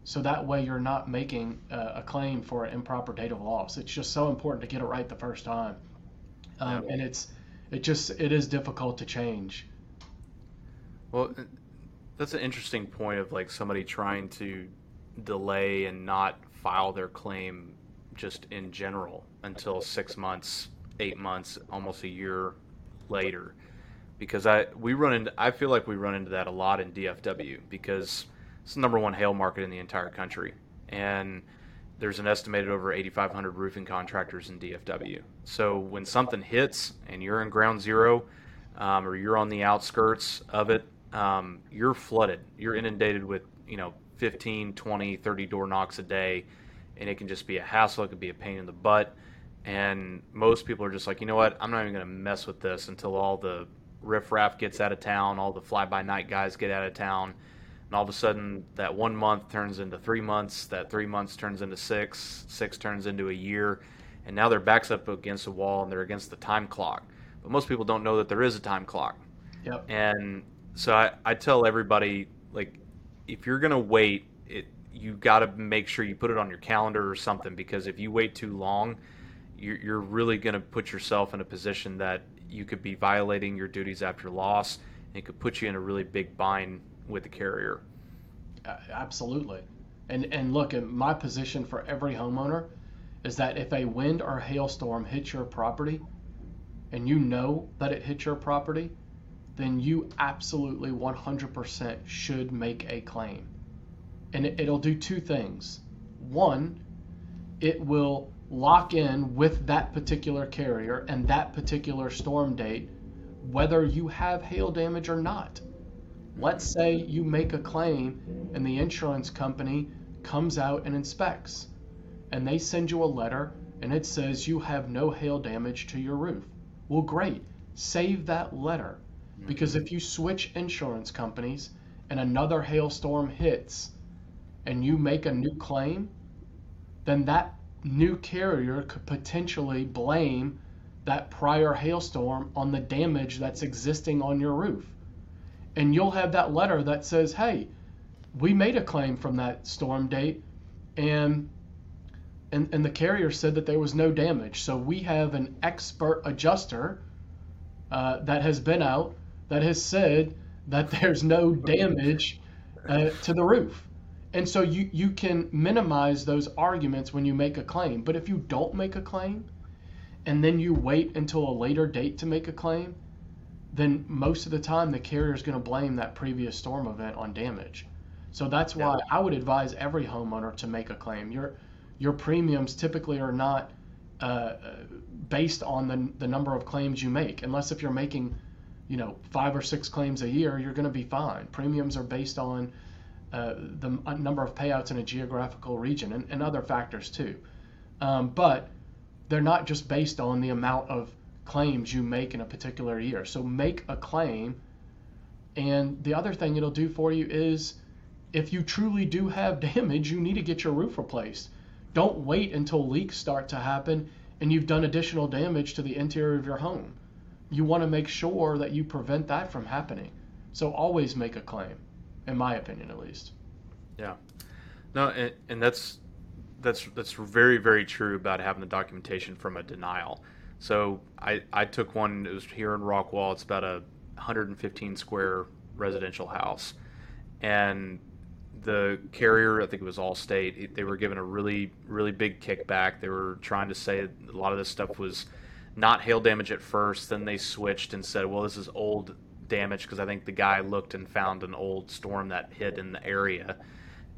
So that way you're not making uh, a claim for an improper date of loss. It's just so important to get it right the first time. Um, and it's it just it is difficult to change. Well, that's an interesting point of like somebody trying to delay and not file their claim just in general until six months, eight months, almost a year later. Because I we run into I feel like we run into that a lot in DFW because it's the number one hail market in the entire country, and there's an estimated over 8,500 roofing contractors in DFW. So when something hits and you're in ground zero, um, or you're on the outskirts of it, um, you're flooded. You're inundated with you know 15, 20, 30 door knocks a day, and it can just be a hassle. It could be a pain in the butt. And most people are just like, you know what? I'm not even going to mess with this until all the riffraff gets out of town, all the fly by night guys get out of town, and all of a sudden that one month turns into three months, that three months turns into six, six turns into a year, and now their backs up against a wall and they're against the time clock. But most people don't know that there is a time clock. Yep. And so I, I tell everybody like if you're gonna wait, it you got to make sure you put it on your calendar or something because if you wait too long, you're, you're really gonna put yourself in a position that you could be violating your duties after loss. And it could put you in a really big bind with the carrier. Uh, absolutely. And and look, in my position for every homeowner is that if a wind or hailstorm hits your property, and you know that it hit your property, then you absolutely 100% should make a claim. And it, will do two things. One, it will lock in with that particular carrier and that particular storm date whether you have hail damage or not. Let's say you make a claim and the insurance company comes out and inspects, and they send you a letter and it says you have no hail damage to your roof. Well, great. Save that letter because if you switch insurance companies and another hailstorm hits and you make a new claim, then that new carrier could potentially blame that prior hailstorm on the damage that's existing on your roof. And you'll have that letter that says, hey, we made a claim from that storm date and and, and the carrier said that there was no damage. So we have an expert adjuster uh, that has been out that has said that there's no damage uh, to the roof. And so you, you can minimize those arguments when you make a claim. But if you don't make a claim and then you wait until a later date to make a claim, then most of the time the carrier is going to blame that previous storm event on damage. So that's why yeah. I would advise every homeowner to make a claim. Your your premiums typically are not uh, based on the, the number of claims you make, unless if you're making you know five or six claims a year, you're going to be fine. Premiums are based on uh, the number of payouts in a geographical region and, and other factors too. Um, but they're not just based on the amount of claims you make in a particular year. So make a claim And the other thing it'll do for you is if you truly do have damage, you need to get your roof replaced. Don't wait until leaks start to happen and you've done additional damage to the interior of your home. You want to make sure that you prevent that from happening. So always make a claim, in my opinion, at least. Yeah. No, and, and that's that's that's very very true about having the documentation from a denial. So I I took one. It was here in Rockwall. It's about a 115 square residential house, and the carrier, I think it was Allstate, they were given a really, really big kickback. They were trying to say a lot of this stuff was not hail damage at first. Then they switched and said, well, this is old damage because I think the guy looked and found an old storm that hit in the area.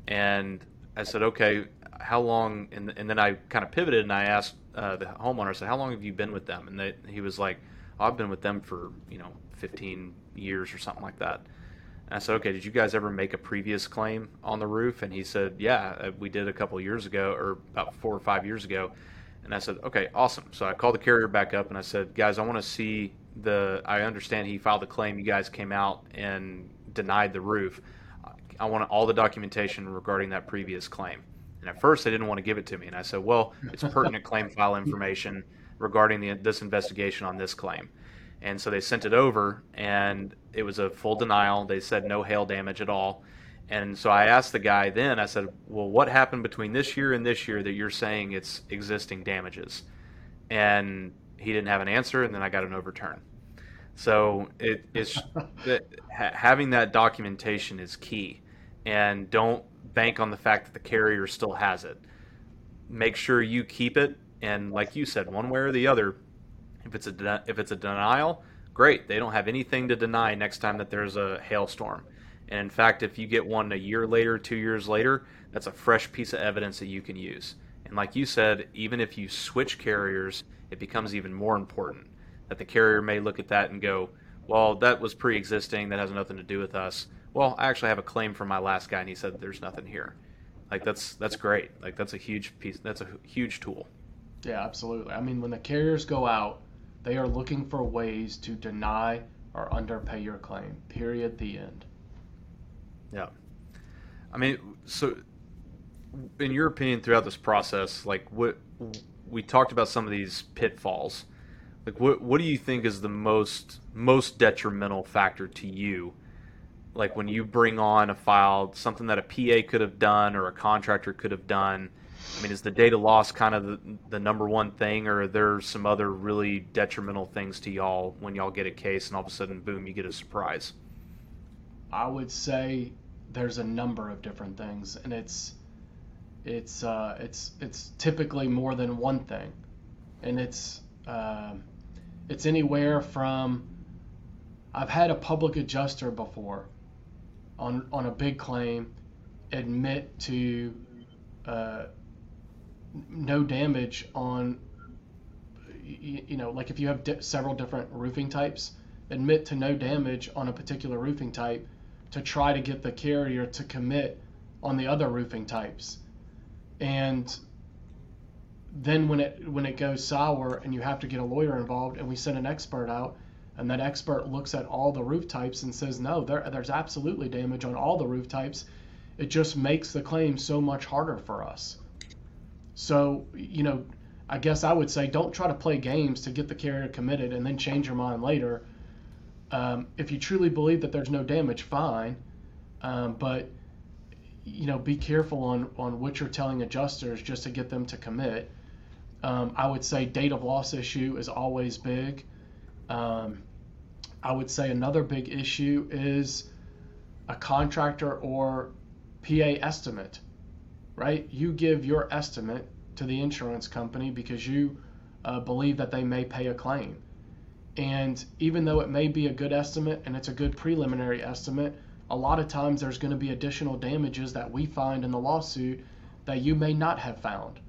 And I said, okay, how long? And, and then I kind of pivoted and I asked uh, the homeowner, I said, how long have you been with them? And they, he was like, oh, I've been with them for, you know, 15 years or something like that. And I said, okay, did you guys ever make a previous claim on the roof? And he said, yeah, uh, we did a couple years ago, or about four or five years ago. And I said, okay, awesome. So I called the carrier back up and I said, guys, I want to see the. I understand he filed a claim. You guys came out and denied the roof. I want all the documentation regarding that previous claim. And at first, they didn't want to give it to me. And I said, well, it's pertinent claim file information regarding the, this investigation on this claim. And so they sent it over, and it was a full denial. They said no hail damage at all. And so I asked the guy then, I said, Well, what happened between this year and this year that you're saying it's existing damages? And he didn't have an answer, and then I got an overturn. So it, it's having that documentation is key. And don't bank on the fact that the carrier still has it. Make sure you keep it. And like you said, one way or the other, if it's a de- if it's a denial, great. They don't have anything to deny next time that there's a hailstorm. And in fact, if you get one a year later, two years later, that's a fresh piece of evidence that you can use. And like you said, even if you switch carriers, it becomes even more important that the carrier may look at that and go, well, that was pre existing, that has nothing to do with us. Well, I actually have a claim from my last guy, and he said there's nothing here. Like that's that's great. Like that's a huge piece. That's a huge tool. Yeah, absolutely. I mean, when the carriers go out they are looking for ways to deny or underpay your claim. Period. The end. Yeah. I mean, so in your opinion, throughout this process, like what we talked about some of these pitfalls. Like what what do you think is the most most detrimental factor to you? Like when you bring on a file, something that a PA could have done or a contractor could have done I mean, is the date of loss kind of the, the number one thing, or are there some other really detrimental things to y'all when y'all get a case and all of a sudden, boom, you get a surprise? I would say there's a number of different things, and it's it's uh, it's it's typically more than one thing, and it's uh, it's anywhere from I've had a public adjuster before on on a big claim admit to uh, no damage on you, know like if you have di- several different roofing types admit to no damage on a particular roofing type to try to get the carrier to commit on the other roofing types and then when it when it goes sour and you have to get a lawyer involved and we send an expert out and that expert looks at all the roof types and says no there, there's absolutely damage on all the roof types it just makes the claim so much harder for us so, you know, I guess I would say don't try to play games to get the carrier committed and then change your mind later. Um, if you truly believe that there's no damage, fine. Um, but you know, be careful on on what you're telling adjusters just to get them to commit. Um, I would say date of loss issue is always big. Um, I would say another big issue is a contractor or PA estimate right? You give your estimate to the insurance company because you uh, believe that they may pay a claim. And even though it may be a good estimate and it's a good preliminary estimate, a lot of times there's going to be additional damages that we find in the lawsuit that you may not have found.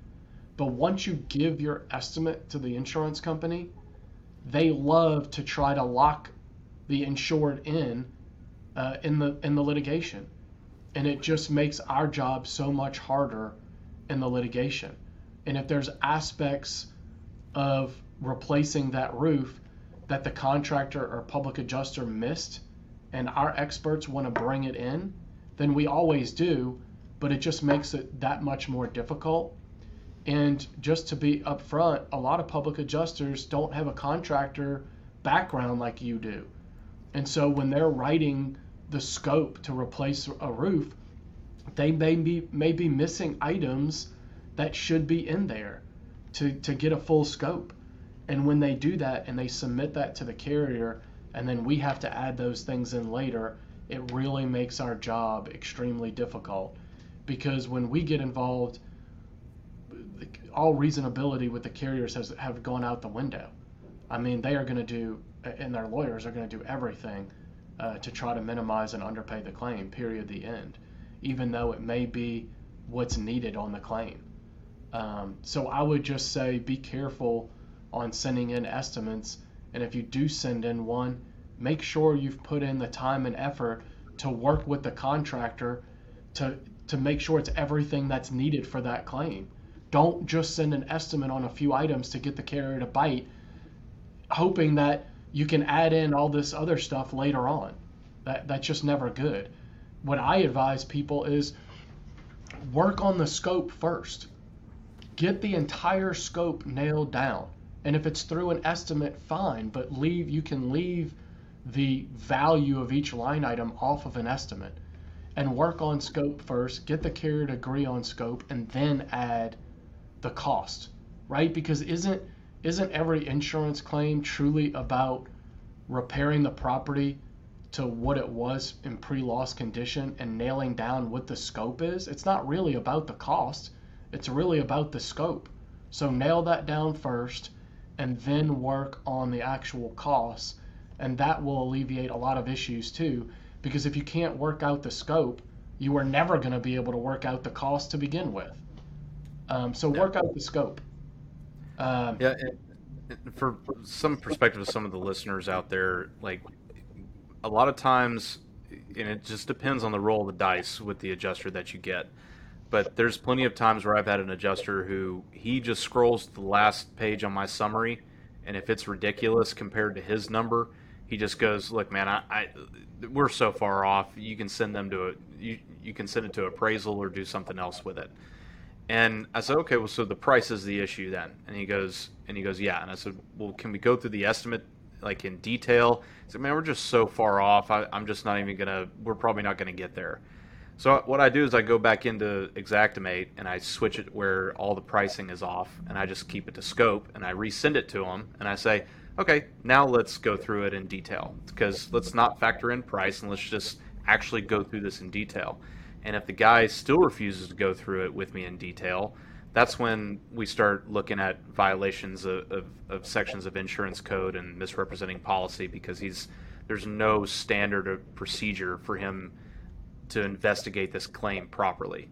But once you give your estimate to the insurance company, they love to try to lock the insured in uh, in the in the litigation and it just makes our job so much harder in the litigation. And if there's aspects of replacing that roof that the contractor or public adjuster missed and our experts want to bring it in, then we always do, but it just makes it that much more difficult. And just to be upfront, a lot of public adjusters don't have a contractor background like you do. And so when they're writing the scope to replace a roof, they may be, may be missing items that should be in there to, to get a full scope. And when they do that and they submit that to the carrier, and then we have to add those things in later, it really makes our job extremely difficult. Because when we get involved, all reasonability with the carriers has have gone out the window. I mean, they are going to do, and their lawyers are going to do everything uh, to try to minimize and underpay the claim. Period. The end. Even though it may be what's needed on the claim. Um, so I would just say be careful on sending in estimates and if you do send in one, make sure you've put in the time and effort to work with the contractor to to make sure it's everything that's needed for that claim. Don't just send an estimate on a few items to get the carrier to bite, hoping that you can add in all this other stuff later on. That that's just never good. What I advise people is work on the scope first. Get the entire scope nailed down. And if it's through an estimate, fine, but leave you can leave the value of each line item off of an estimate and work on scope first, get the carrier to agree on scope, and then add the cost, right? Because isn't isn't every insurance claim truly about repairing the property to what it was in pre-loss condition and nailing down what the scope is? It's not really about the cost. It's really about the scope. So nail that down first and then work on the actual costs. And that will alleviate a lot of issues too. Because if you can't work out the scope, you are never going to be able to work out the cost to begin with. Um, so work out the scope. Um, yeah. for some perspective of some of the listeners out there, like a lot of times, and it just depends on the roll of the dice with the adjuster that you get but there's plenty of times where I've had an adjuster who he just scrolls to the last page on my summary, and if it's ridiculous compared to his number, he just goes, "Look, man, I, I we're so far off. You can send them to a you you can send it to appraisal or do something else with it." And I said, "Okay, well, so the price is the issue then?" And he goes, and he goes, "Yeah." And I said, "Well, can we go through the estimate like in detail?" He said, "Man, we're just so far off. I, I'm just not even gonna. We're probably not gonna get there." So what I do is I go back into Xactimate and I switch it where all the pricing is off, and I just keep it to scope, and I resend it to them, and I say, okay, now let's go through it in detail because let's not factor in price and let's just actually go through this in detail. And if the guy still refuses to go through it with me in detail, that's when we start looking at violations of, of, of sections of insurance code and misrepresenting policy because he's there's no standard of procedure for him to investigate this claim properly.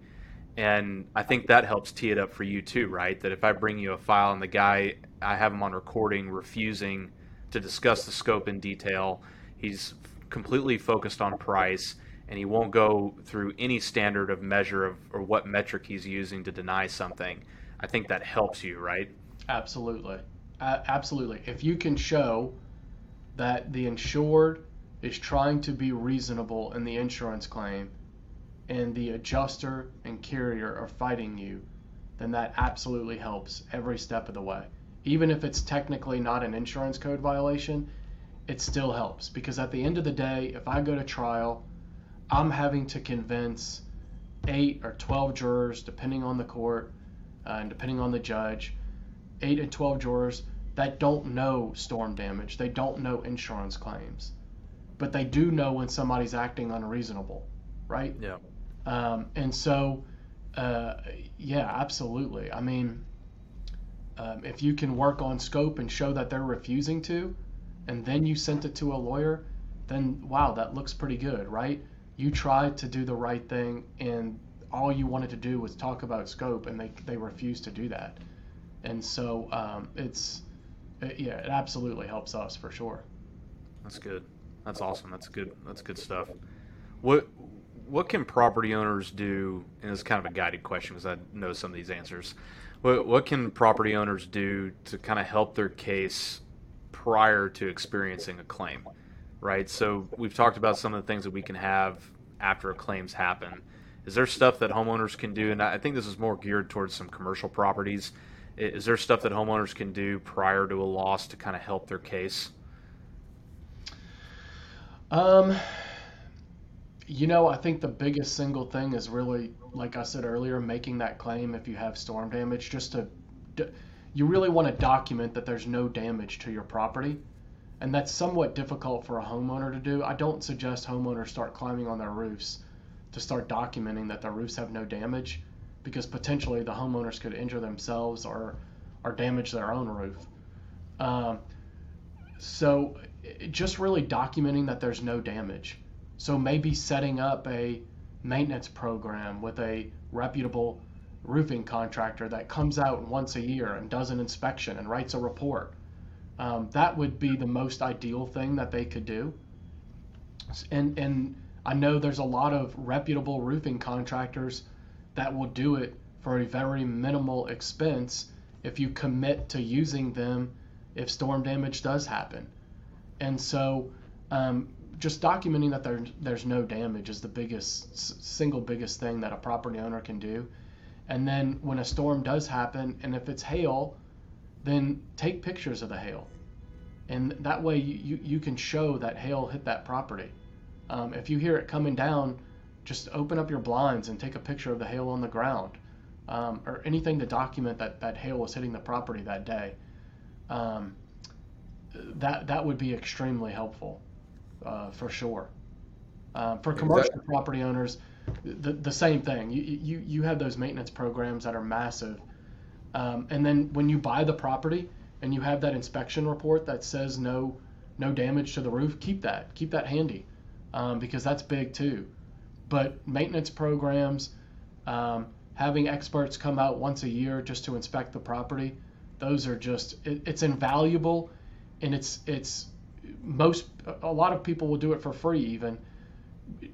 And I think that helps tee it up for you too, right? That if I bring you a file and the guy, I have him on recording refusing to discuss the scope in detail, he's completely focused on price and he won't go through any standard of measure of or what metric he's using to deny something. I think that helps you, right? Absolutely. Uh, absolutely. If you can show that the insured is trying to be reasonable in the insurance claim and the adjuster and carrier are fighting you, then that absolutely helps every step of the way. Even if it's technically not an insurance code violation, it still helps. Because at the end of the day, if I go to trial, I'm having to convince eight or 12 jurors, depending on the court uh, and depending on the judge, eight and 12 jurors that don't know storm damage, they don't know insurance claims but they do know when somebody's acting unreasonable, right? Yeah. Um, and so, uh, yeah, absolutely. I mean, um, if you can work on scope and show that they're refusing to, and then you sent it to a lawyer, then wow, that looks pretty good, right? You tried to do the right thing, and all you wanted to do was talk about scope, and they they refused to do that. And so um, it's it, yeah, it absolutely helps us for sure. That's good. That's awesome. That's good. That's good stuff. What what can property owners do? And it's kind of a guided question because I know some of these answers. What what can property owners do to kind of help their case prior to experiencing a claim? right? So we've talked about some of the things that we can have after a claims happen. Is there stuff that homeowners can do? And I think this is more geared towards some commercial properties. Is there stuff that homeowners can do prior to a loss to kind of help their case? Um, you know, I think the biggest single thing is really, like I said earlier, making that claim if you have storm damage, just to, you really want to document that there's no damage to your property. And that's somewhat difficult for a homeowner to do. I don't suggest homeowners start climbing on their roofs to start documenting that their roofs have no damage because potentially the homeowners could injure themselves or, or damage their own roof. Um, so just really documenting that there's no damage. So maybe setting up a maintenance program with a reputable roofing contractor that comes out once a year and does an inspection and writes a report. Um, that would be the most ideal thing that they could do. And and I know there's a lot of reputable roofing contractors that will do it for a very minimal expense if you commit to using them if storm damage does happen. And so, um, just documenting that there, there's no damage is the biggest, single biggest thing that a property owner can do. And then when a storm does happen, and if it's hail, then take pictures of the hail. And that way you, you, you can show that hail hit that property. Um, if you hear it coming down, just open up your blinds and take a picture of the hail on the ground um, or anything to document that that hail was hitting the property that day. Um, that that would be extremely helpful uh, for sure. Uh, for commercial exactly. property owners, the, the same thing. You, you you have those maintenance programs that are massive, um, and then when you buy the property and you have that inspection report that says no no damage to the roof, keep that keep that handy um, because that's big too. But maintenance programs, um, having experts come out once a year just to inspect the property, those are just it, it's invaluable, and it's it's most a lot of people will do it for free even,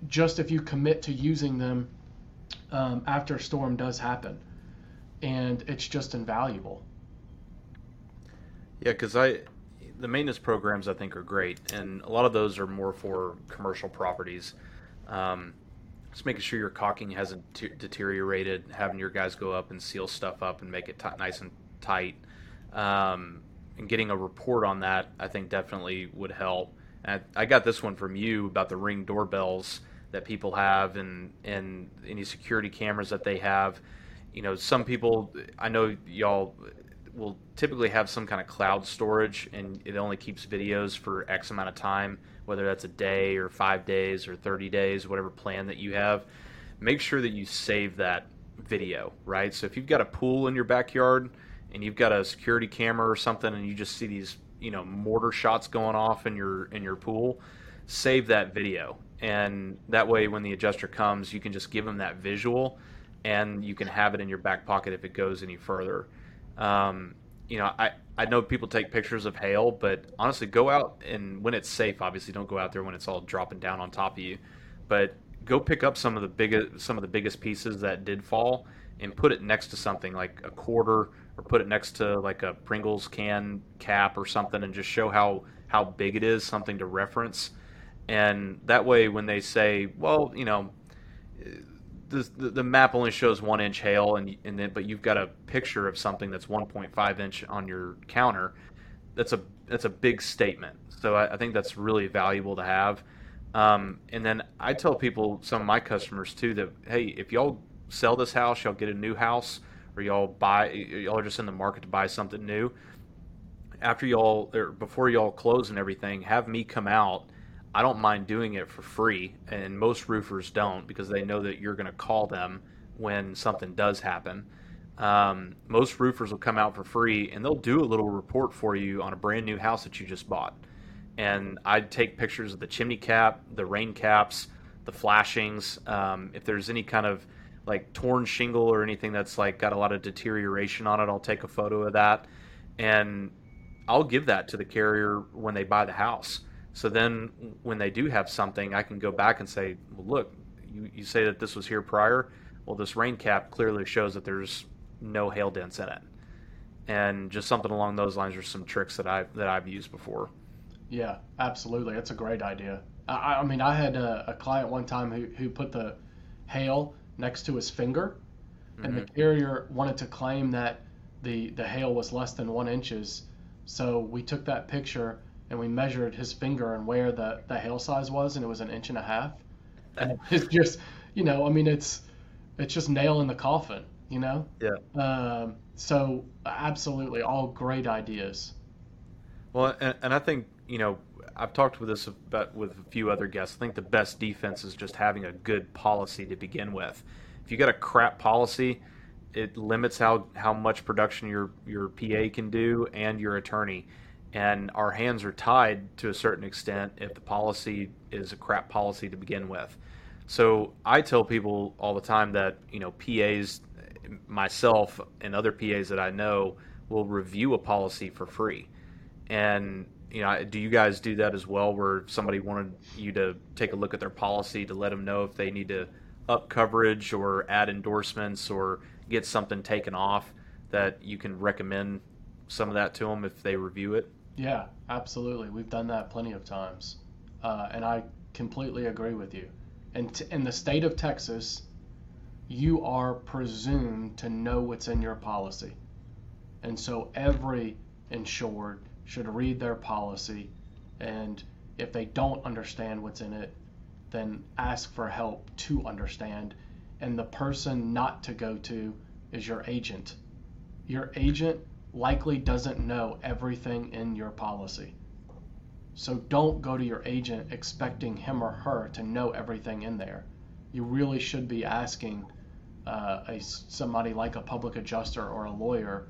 just if you commit to using them um, after a storm does happen, and it's just invaluable. Yeah, because I the maintenance programs I think are great, and a lot of those are more for commercial properties. Um, just making sure your caulking hasn't t- deteriorated, having your guys go up and seal stuff up and make it t- nice and tight, um, and getting a report on that, I think definitely would help. And I, I got this one from you about the ring doorbells that people have and and any security cameras that they have. You know, some people I know y'all will typically have some kind of cloud storage and it only keeps videos for X amount of time whether that's a day or five days or 30 days, whatever plan that you have, make sure that you save that video, right? So if you've got a pool in your backyard and you've got a security camera or something and you just see these, you know, mortar shots going off in your in your pool, save that video. And that way when the adjuster comes, you can just give them that visual and you can have it in your back pocket if it goes any further. Um, you know, I, I know people take pictures of hail, but honestly, go out and when it's safe, obviously, don't go out there when it's all dropping down on top of you. But go pick up some of the biggest some of the biggest pieces that did fall and put it next to something like a quarter or put it next to like a Pringles can cap or something and just show how how big it is, something to reference. And that way, when they say, well, you know, the, the map only shows one inch hail, and and then but you've got a picture of something that's 1.5 inch on your counter. That's a that's a big statement. So I, I think that's really valuable to have. Um, and then I tell people, some of my customers too, that hey, if y'all sell this house, y'all get a new house, or y'all buy, y'all are just in the market to buy something new. After y'all, or before y'all close and everything, have me come out I don't mind doing it for free, and most roofers don't because they know that you're going to call them when something does happen. Um, most roofers will come out for free and they'll do a little report for you on a brand new house that you just bought. And I'd take pictures of the chimney cap, the rain caps, the flashings. Um, if there's any kind of like torn shingle or anything that's like got a lot of deterioration on it, I'll take a photo of that and I'll give that to the carrier when they buy the house. So then when they do have something, I can go back and say, well, look, you, you say that this was here prior. Well, this rain cap clearly shows that there's no hail dents in it. And just something along those lines are some tricks that I've that I've used before. Yeah, absolutely. That's a great idea. I, I mean, I had a, a client one time who, who put the hail next to his finger, and the Mhm. carrier wanted to claim that the, the hail was less than one inches. So we took that picture and we measured his finger and where the, the hail size was, and it was an inch and a half. And it's just, you know, I mean, it's it's just nail in the coffin, you know. Yeah. Um, so absolutely, all great ideas. Well, and, and I think you know I've talked with this about with a few other guests. I think the best defense is just having a good policy to begin with. If you got a crap policy, it limits how how much production your your PA can do and your attorney. And our hands are tied to a certain extent if the policy is a crap policy to begin with. So I tell people all the time that you know PAs, myself and other PAs that I know will review a policy for free. And you know, do you guys do that as well, where somebody wanted you to take a look at their policy to let them know if they need to up coverage or add endorsements or get something taken off, that you can recommend some of that to them if they review it? Yeah, absolutely. We've done that plenty of times, uh, and I completely agree with you. And t- in the state of Texas, you are presumed to know what's in your policy, and so every insured should read their policy, and if they don't understand what's in it, then ask for help to understand. And the person not to go to is your agent. Your agent likely doesn't know everything in your policy. So don't go to your agent expecting him or her to know everything in there. You really should be asking uh, a, somebody like a public adjuster or a lawyer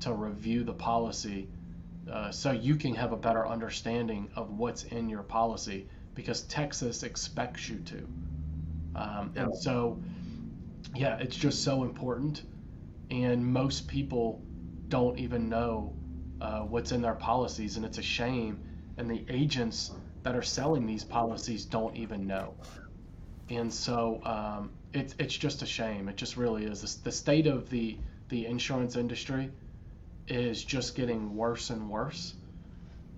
to review the policy uh, so you can have a better understanding of what's in your policy because Texas expects you to. Um, and so, yeah, it's just so important. And most people don't even know uh, what's in their policies, and it's a shame. And the agents that are selling these policies don't even know. And so um, it's it's just a shame. It just really is. The, the state of the the insurance industry is just getting worse and worse.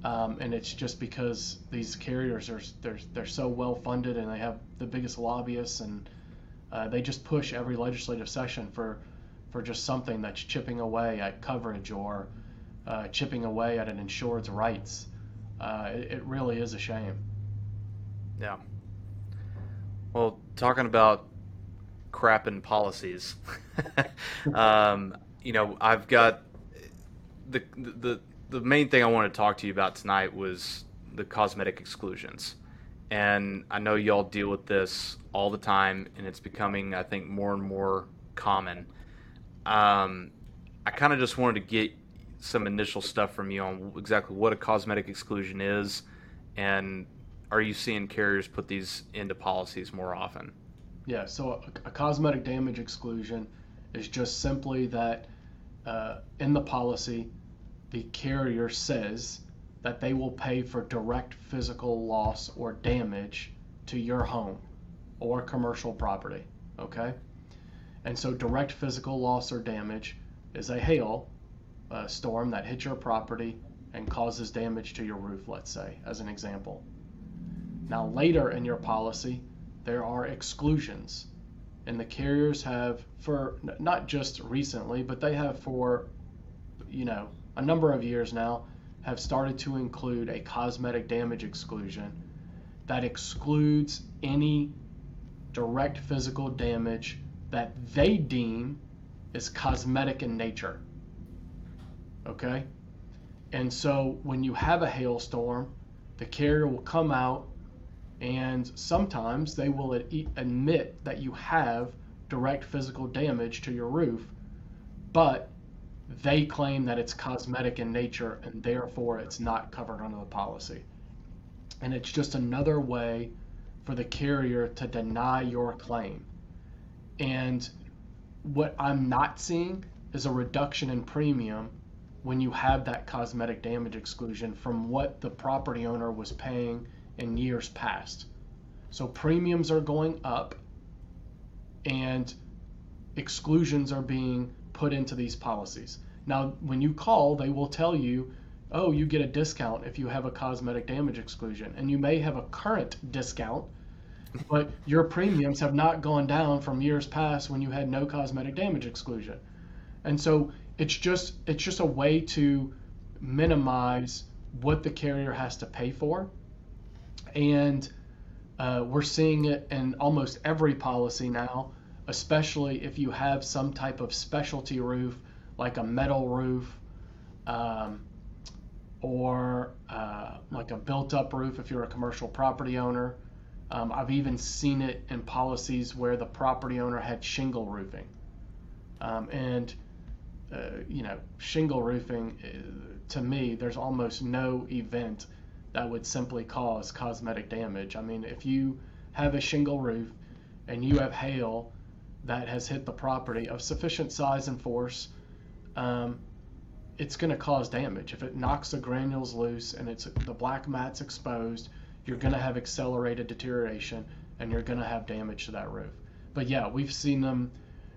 Um, and it's just because these carriers are they're they're so well funded and they have the biggest lobbyists and uh, they just push every legislative session for for just something that's chipping away at coverage or uh, chipping away at an insured's rights. Uh, it, it really is a shame. Yeah. Well, talking about crap and policies, um, you know, I've got the the the main thing I wanted to talk to you about tonight was the cosmetic exclusions, and I know y'all deal with this all the time, and it's becoming, I think, more and more common. Um, I kind of just wanted to get some initial stuff from you on exactly what a cosmetic exclusion is, and are you seeing carriers put these into policies more often? Yeah, so a, a cosmetic damage exclusion is just simply that uh, in the policy, the carrier says that they will pay for direct physical loss or damage to your home or commercial property. Okay? And so, direct physical loss or damage is a hail uh, storm that hits your property and causes damage to your roof, let's say, as an example. Now, later in your policy, there are exclusions. And the carriers have, for not just recently, but they have for, you know, a number of years now, have started to include a cosmetic damage exclusion that excludes any direct physical damage that they deem is cosmetic in nature. Okay? And so when you have a hailstorm, the carrier will come out and sometimes they will admit that you have direct physical damage to your roof, but they claim that it's cosmetic in nature and therefore it's not covered under the policy. And it's just another way for the carrier to deny your claim. And what I'm not seeing is a reduction in premium when you have that cosmetic damage exclusion from what the property owner was paying in years past. So premiums are going up and exclusions are being put into these policies. Now, when you call, they will tell you oh, you get a discount if you have a cosmetic damage exclusion. And you may have a current discount, but your premiums have not gone down from years past when you had no cosmetic damage exclusion. And so it's just it's just a way to minimize what the carrier has to pay for. And uh, we're seeing it in almost every policy now, especially if you have some type of specialty roof, like a metal roof, um, or uh, like a built-up roof if you're a commercial property owner. Um, I've even seen it in policies where the property owner had shingle roofing, um, and uh, you know, shingle roofing, uh, to me, there's almost no event that would simply cause cosmetic damage. I mean, if you have a shingle roof and you have hail that has hit the property of sufficient size and force, um, it's going to cause damage. If it knocks the granules loose and it's the black mat's exposed, you're going to have accelerated deterioration and you're going to have damage to that roof. But yeah, we've seen them.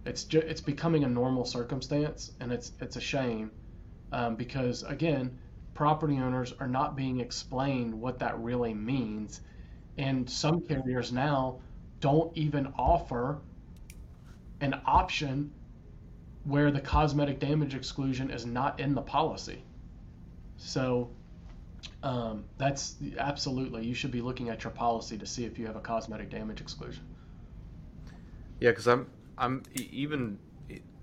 It's ju- it's becoming a normal circumstance, and it's it's a shame um, because again, property owners are not being explained what that really means. And some carriers now don't even offer an option where the cosmetic damage exclusion is not in the policy. So um, that's absolutely, you should be looking at your policy to see if you have a cosmetic damage exclusion. Yeah, because I'm I'm even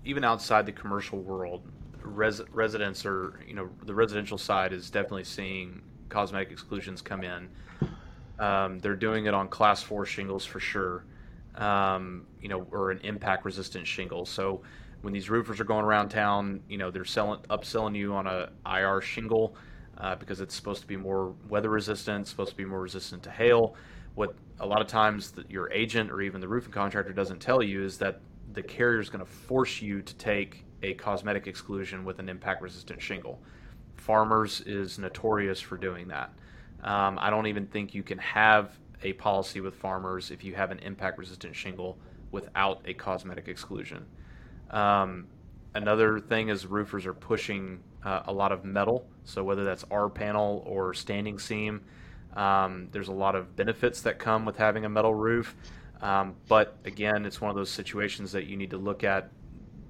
even outside the commercial world, res, residents are, you know, the residential side is definitely seeing cosmetic exclusions come in. Um, they're doing it on class four shingles for sure, um, you know, or an impact resistant shingle. So when these roofers are going around town, you know, they're selling upselling you on a IR shingle uh, because it's supposed to be more weather resistant, supposed to be more resistant to hail. What a lot of times your agent or even the roofing contractor doesn't tell you is that the carrier is going to force you to take a cosmetic exclusion with an impact resistant shingle. Farmers is notorious for doing that. Um, I don't even think you can have a policy with farmers if you have an impact resistant shingle without a cosmetic exclusion. Um, another thing is roofers are pushing uh, a lot of metal, so whether that's R panel or standing seam, um, there's a lot of benefits that come with having a metal roof. Um, but again, it's one of those situations that you need to look at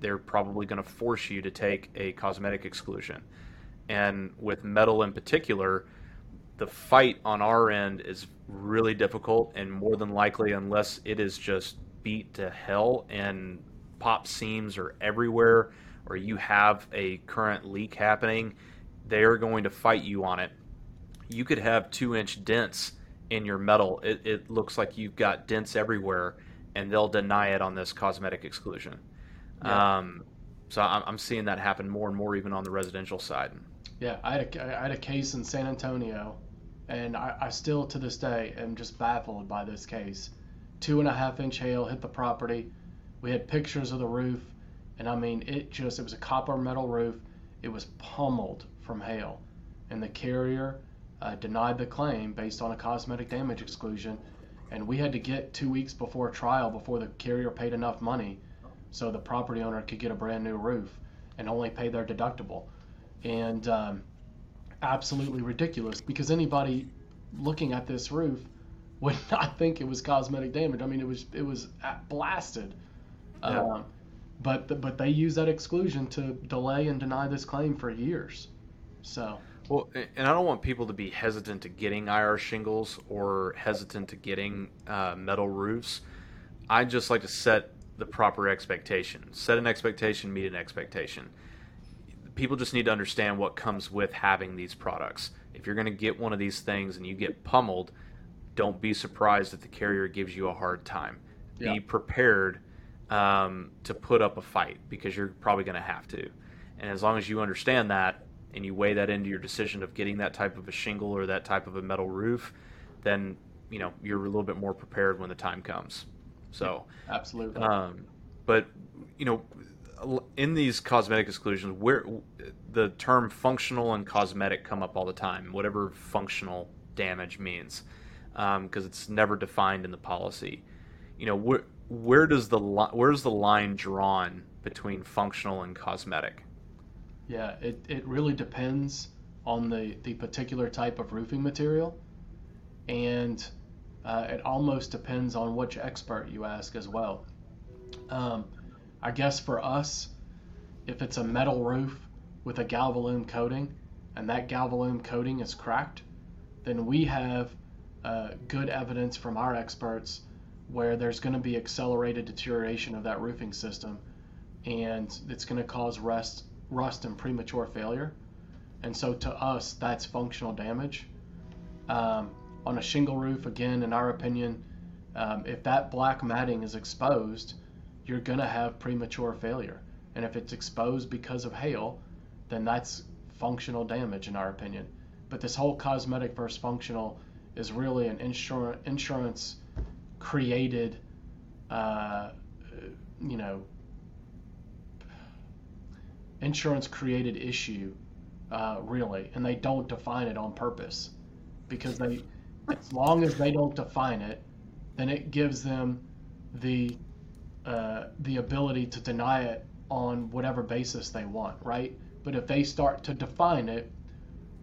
they're probably going to force you to take a cosmetic exclusion. And with metal in particular, the fight on our end is really difficult, and more than likely, unless it is just beat to hell and pop seams are everywhere, or you have a current leak happening, they are going to fight you on it. You could have two inch dents in your metal. It, it looks like you've got dents everywhere, and they'll deny it on this cosmetic exclusion. Yeah. Um, so I'm, I'm seeing that happen more and more, even on the residential side. Yeah, I had a, I had a case in San Antonio, and I, I still to this day am just baffled by this case. Two and a half inch hail hit the property. We had pictures of the roof, and I mean, it just, it was a copper metal roof. It was pummeled from hail, and the carrier uh, denied the claim based on a cosmetic damage exclusion. And we had to get two weeks before trial before the carrier paid enough money so the property owner could get a brand new roof and only pay their deductible. And um, absolutely ridiculous because anybody looking at this roof would not think it was cosmetic damage. I mean, it was it was blasted. Yeah. Um, but but they use that exclusion to delay and deny this claim for years. So. Well, and I don't want people to be hesitant to getting IR shingles or hesitant to getting uh, metal roofs. I just like to set the proper expectation. Set an expectation, meet an expectation. People just need to understand what comes with having these products. If you're going to get one of these things and you get pummeled, don't be surprised if the carrier gives you a hard time. Yeah. Be prepared um, to put up a fight because you're probably going to have to. And as long as you understand that and you weigh that into your decision of getting that type of a shingle or that type of a metal roof, then you know you're a little bit more prepared when the time comes. So absolutely. Um, but you know, in these cosmetic exclusions, where the term functional and cosmetic come up all the time, whatever functional damage means, because um, it's never defined in the policy. You know, where where does the li- where's the line drawn between functional and cosmetic? Yeah, it, it really depends on the, the particular type of roofing material. And uh, it almost depends on which expert you ask as well. Um, I guess for us, if it's a metal roof with a galvalume coating and that galvalume coating is cracked, then we have uh, good evidence from our experts where there's going to be accelerated deterioration of that roofing system and it's going to cause rust, rust and premature failure. And so to us, that's functional damage. Um, on a shingle roof, again, in our opinion, um, if that black matting is exposed, you're going to have premature failure. And if it's exposed because of hail, then that's functional damage, in our opinion. But this whole cosmetic versus functional is really an insurance insurance created, uh, you know, insurance created issue, uh, really, and they don't define it on purpose because they, as long as they don't define it, then it gives them the uh, the ability to deny it on whatever basis they want, right? But if they start to define it,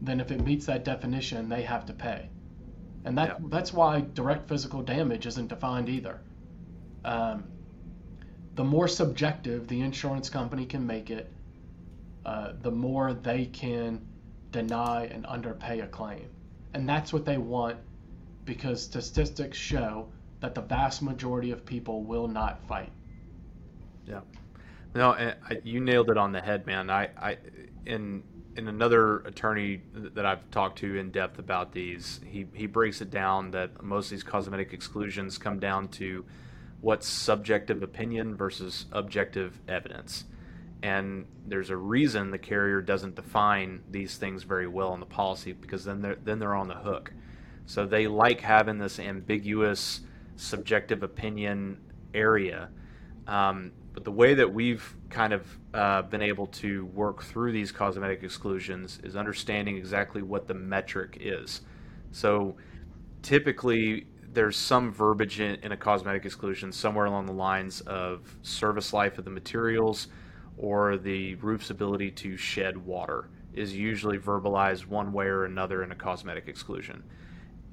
then if it meets that definition, they have to pay. And that yeah. that's why direct physical damage isn't defined either. Um, the more subjective the insurance company can make it, uh, the more they can deny and underpay a claim. And that's what they want because statistics show that the vast majority of people will not fight. Yeah. No, I, you nailed it on the head, man. I, I, in in another attorney that I've talked to in depth about these, he he breaks it down that most of these cosmetic exclusions come down to what's subjective opinion versus objective evidence. And there's a reason the carrier doesn't define these things very well in the policy because then they're then they're on the hook. So they like having this ambiguous subjective opinion area. Um, but the way that we've kind of uh, been able to work through these cosmetic exclusions is understanding exactly what the metric is. So typically, there's some verbiage in, in, a cosmetic exclusion somewhere along the lines of service life of the materials or the roof's ability to shed water is usually verbalized one way or another in a cosmetic exclusion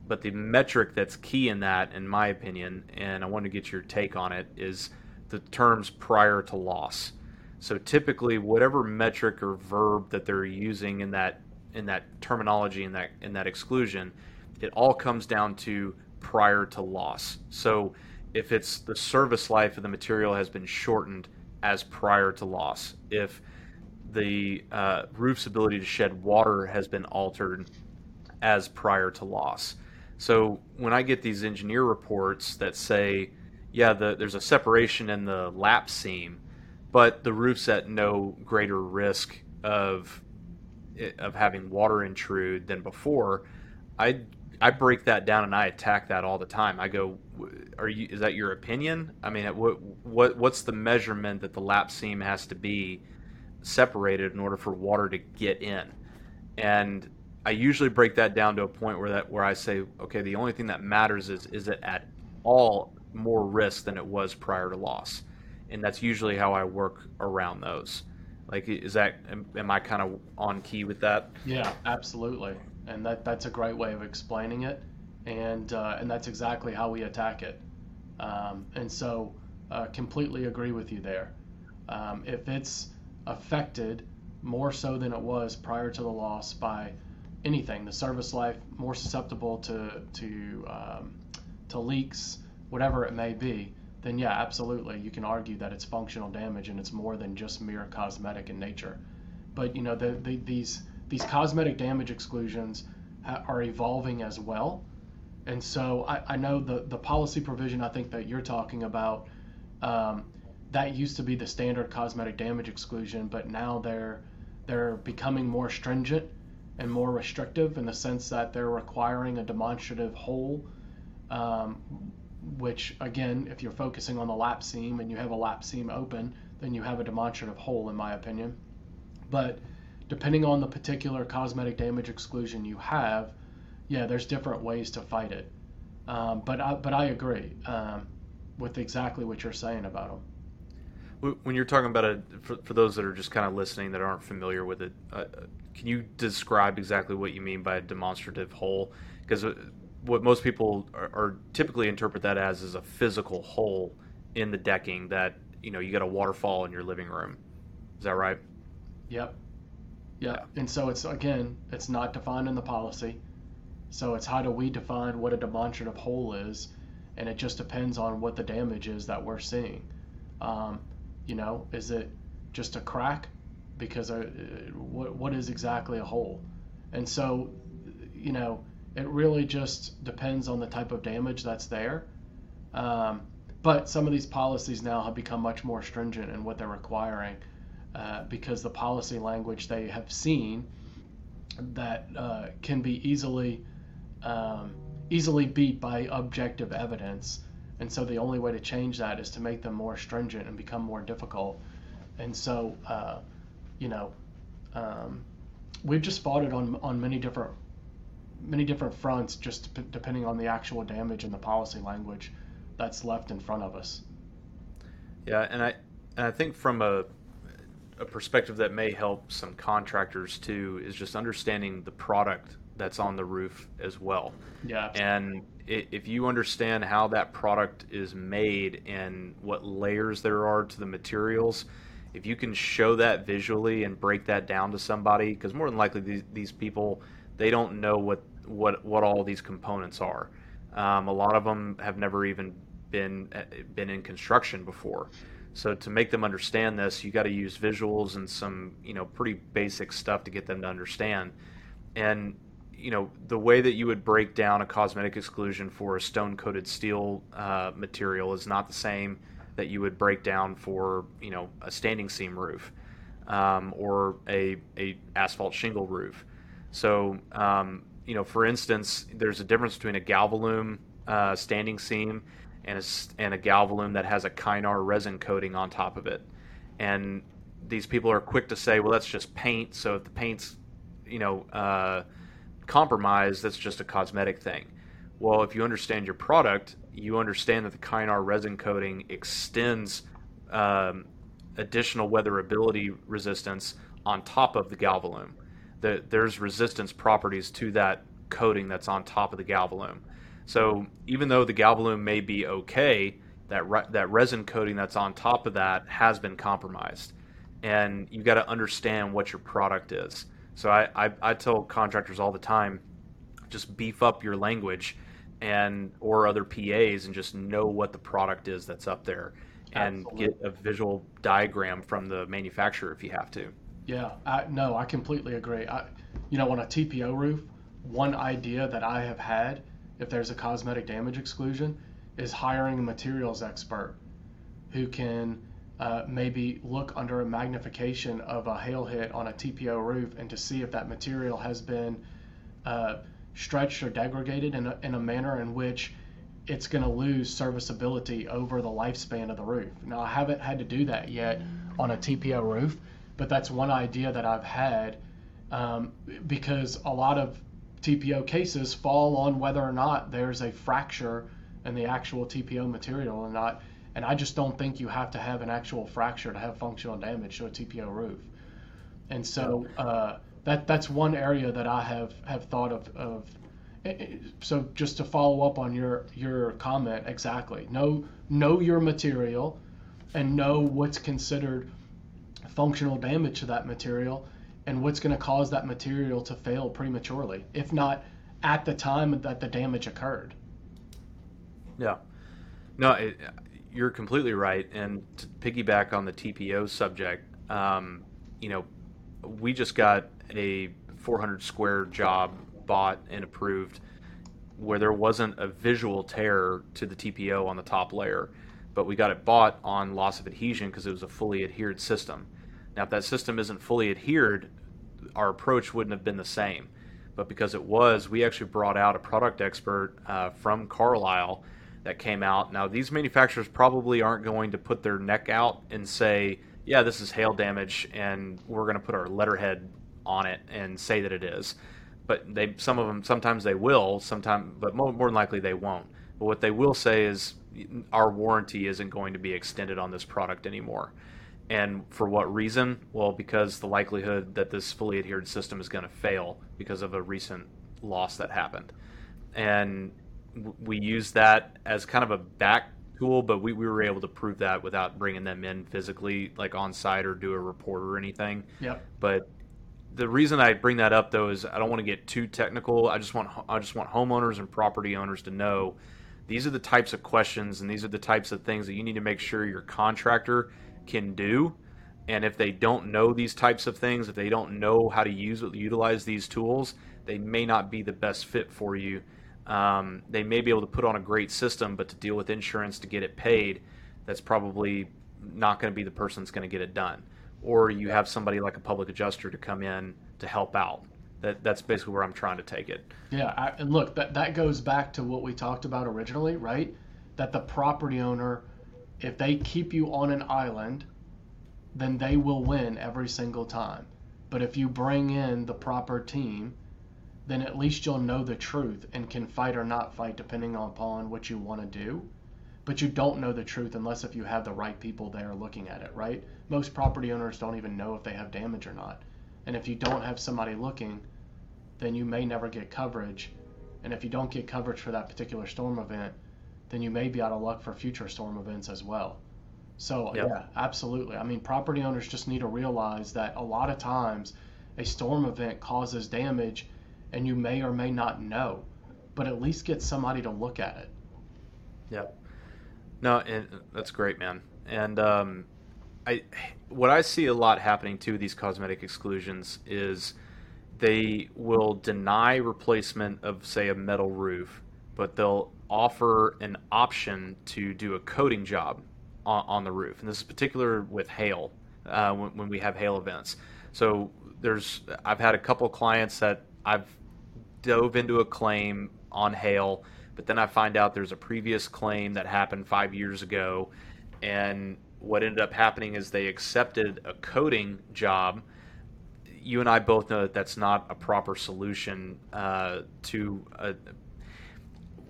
but the metric that's key in that, in my opinion, and I want to get your take on it, is the terms prior to loss. So typically, whatever metric or verb that they're using in that in that terminology in that in that exclusion, it all comes down to prior to loss. So if it's the service life of the material has been shortened as prior to loss, if the uh, roof's ability to shed water has been altered as prior to loss so when I get these engineer reports that say, yeah, the, there's a separation in the lap seam, but the roof's at no greater risk of eh, of having water intrude than before, I I break that down and I attack that all the time. I go, are you? Is that your opinion? I mean, what what what's the measurement that the lap seam has to be separated in order for water to get in? And I usually break that down to a point where that where I say, okay, the only thing that matters is is it at all more risk than it was prior to loss, and that's usually how I work around those. Like, is that am, am I kind of on key with that? Yeah, absolutely, and that that's a great way of explaining it, and uh, and that's exactly how we attack it, um, and so uh, completely agree with you there. Um, if it's affected more so than it was prior to the loss by anything, the service life more susceptible to to um, to leaks, whatever it may be, then yeah, absolutely, you can argue that it's functional damage and it's more than just mere cosmetic in nature. But you know, the, the, these these cosmetic damage exclusions ha- are evolving as well, and so I, I know the the policy provision I think that you're talking about. Um, that used to be the standard cosmetic damage exclusion, but now they're they're becoming more stringent and more restrictive in the sense that they're requiring a demonstrative hole, um, which again, if you're focusing on the lap seam and you have a lap seam open, then you have a demonstrative hole, in my opinion. But depending on the particular cosmetic damage exclusion you have, yeah, there's different ways to fight it. Um, but I, but I agree um, with exactly what you're saying about them. When you're talking about it, for, for those that are just kind of listening that aren't familiar with it, uh, can you describe exactly what you mean by a demonstrative hole? Because uh, what most people are, are, typically interpret that as is a physical hole in the decking that you know you got a waterfall in your living room. Is that right? Yep. Yeah. And so it's again, it's not defined in the policy. So it's how do we define what a demonstrative hole is, and it just depends on what the damage is that we're seeing. Um, you know, is it just a crack? Because uh, what what is exactly a hole? And so, you know, it really just depends on the type of damage that's there. Um, but some of these policies now have become much more stringent in what they're requiring uh, because the policy language they have seen that uh, can be easily um, easily beat by objective evidence. And so the only way to change that is to make them more stringent and become more difficult. And so, uh, you know, um, we've just fought it on on many different many different fronts, just p- depending on the actual damage and the policy language that's left in front of us. Yeah, and I and I think from a a perspective that may help some contractors too is just understanding the product that's on the roof as well. Yeah. And if you understand how that product is made and what layers there are to the materials, if you can show that visually and break that down to somebody, because more than likely these, these people they don't know what what what all these components are. Um, a lot of them have never even been been in construction before. So to make them understand this, you got to use visuals and some you know pretty basic stuff to get them to understand. And you know the way that you would break down a cosmetic exclusion for a stone coated steel uh, material is not the same that you would break down for you know a standing seam roof um, or a, a asphalt shingle roof. So um, you know, for instance, there's a difference between a Galvalume uh, standing seam and a, and a Galvalume that has a Kynar resin coating on top of it. And these people are quick to say, well, that's just paint. So if the paint's, you know, uh, compromised, that's just a cosmetic thing. Well, if you understand your product, you understand that the Kynar resin coating extends um, additional weatherability resistance on top of the Galvalume that there's resistance properties to that coating that's on top of the Galvalume. So even though the Galvalume may be okay, that re- that resin coating that's on top of that has been compromised, and you've got to understand what your product is. So I, I, I tell contractors all the time, just beef up your language, and or other PAs, and just know what the product is that's up there, and Absolutely. get a visual diagram from the manufacturer if you have to. Yeah, I, no, I completely agree. I, you know, on a TPO roof, one idea that I have had, if there's a cosmetic damage exclusion, is hiring a materials expert who can uh, maybe look under a magnification of a hail hit on a TPO roof and to see if that material has been uh, stretched or degraded in a, in a manner in which it's going to lose serviceability over the lifespan of the roof. Now, I haven't had to do that yet on a TPO roof, but that's one idea that I've had um, because a lot of TPO cases fall on whether or not there's a fracture in the actual TPO material or not. And I just don't think you have to have an actual fracture to have functional damage to a TPO roof. And so uh, that that's one area that I have, have thought of, of. Eh, eh, So just to follow up on your your comment exactly, know know your material, and know what's considered functional damage to that material and what's going to cause that material to fail prematurely, if not at the time that the damage occurred. Yeah. No, it, you're completely right. And to piggyback on the TPO subject, um, you know, we just got a 400 square job bought and approved where there wasn't a visual tear to the TPO on the top layer, but we got it bought on loss of adhesion because it was a fully adhered system. Now, if that system isn't fully adhered, our approach wouldn't have been the same. But because it was, we actually brought out a product expert uh, from Carlisle that came out. Now, these manufacturers probably aren't going to put their neck out and say, yeah, this is hail damage, and we're going to put our letterhead on it and say that it is. But they, some of them, sometimes they will, sometimes, but more, more than likely they won't. But what they will say is our warranty isn't going to be extended on this product anymore. And for what reason? Well, because the likelihood that this fully adhered system is going to fail because of a recent loss that happened. And we use that as kind of a back tool, but we, we were able to prove that without bringing them in physically, like on site or do a report or anything. Yep. But the reason I bring that up though is I don't want to get too technical. I just want I just want homeowners and property owners to know these are the types of questions and these are the types of things that you need to make sure your contractor can do. And if they don't know these types of things, if they don't know how to use utilize these tools, they may not be the best fit for you. Um, they may be able to put on a great system, but to deal with insurance to get it paid, that's probably not going to be the person that's going to get it done. Or you have somebody like a public adjuster to come in to help out. That that's basically where I'm trying to take it. Yeah, I, and look, that that goes back to what we talked about originally, right? That the property owner, if they keep you on an island, then they will win every single time. But if you bring in the proper team, then at least you'll know the truth and can fight or not fight depending upon what you want to do. But you don't know the truth unless if you have the right people there looking at it, right? Most property owners don't even know if they have damage or not. And if you don't have somebody looking, then you may never get coverage. And if you don't get coverage for that particular storm event, then you may be out of luck for future storm events as well. So, yep. yeah, absolutely. I mean, property owners just need to realize that a lot of times a storm event causes damage and you may or may not know, but at least get somebody to look at it. Yep. No, and that's great, man. And um, I what I see a lot happening to these cosmetic exclusions is they will deny replacement of say a metal roof, but they'll offer an option to do a coating job on, on the roof, and this is particular with hail uh, when, when we have hail events. So there's I've had a couple clients that I've dove into a claim on hail, but then I find out there's a previous claim that happened five years ago, and what ended up happening is they accepted a coating job. You and I both know that that's not a proper solution uh, to a,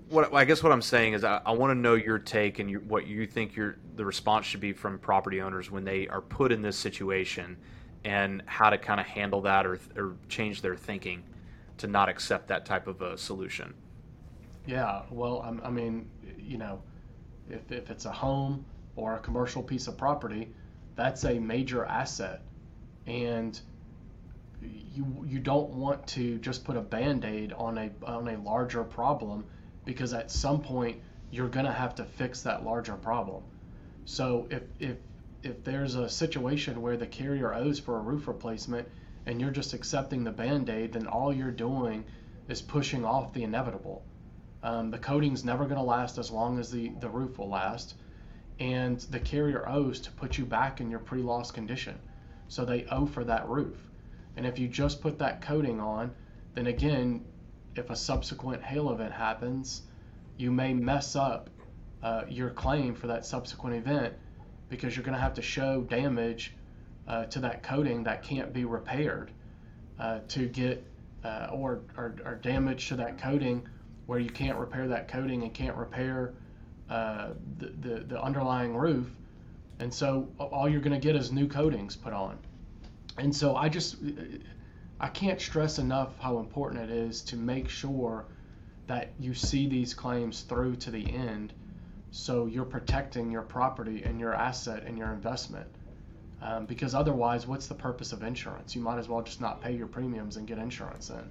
what I guess what I'm saying is I, I want to know your take and your, what you think your the response should be from property owners when they are put in this situation, and how to kind of handle that or, or change their thinking to not accept that type of a solution. Yeah, well, I, I mean, you know, if, if it's a home or a commercial piece of property, that's a major asset, and you you don't want to just put a band-aid on a on a larger problem because at some point you're going to have to fix that larger problem. So if if if there's a situation where the carrier owes for a roof replacement and you're just accepting the band-aid, then all you're doing is pushing off the inevitable. Um, the coating's never going to last as long as the, the roof will last, and the carrier owes to put you back in your pre-loss condition. So they owe for that roof. And if you just put that coating on, then again, if a subsequent hail event happens, you may mess up uh, your claim for that subsequent event because you're going to have to show damage uh, to that coating that can't be repaired uh, to get uh, or, or, or, damage to that coating where you can't repair that coating and can't repair uh, the, the, the underlying roof. And so all you're going to get is new coatings put on. And so i just i can't stress enough how important it is to make sure that you see these claims through to the end so you're protecting your property and your asset and your investment um, because otherwise, what's the purpose of insurance? You might as well just not pay your premiums and get insurance in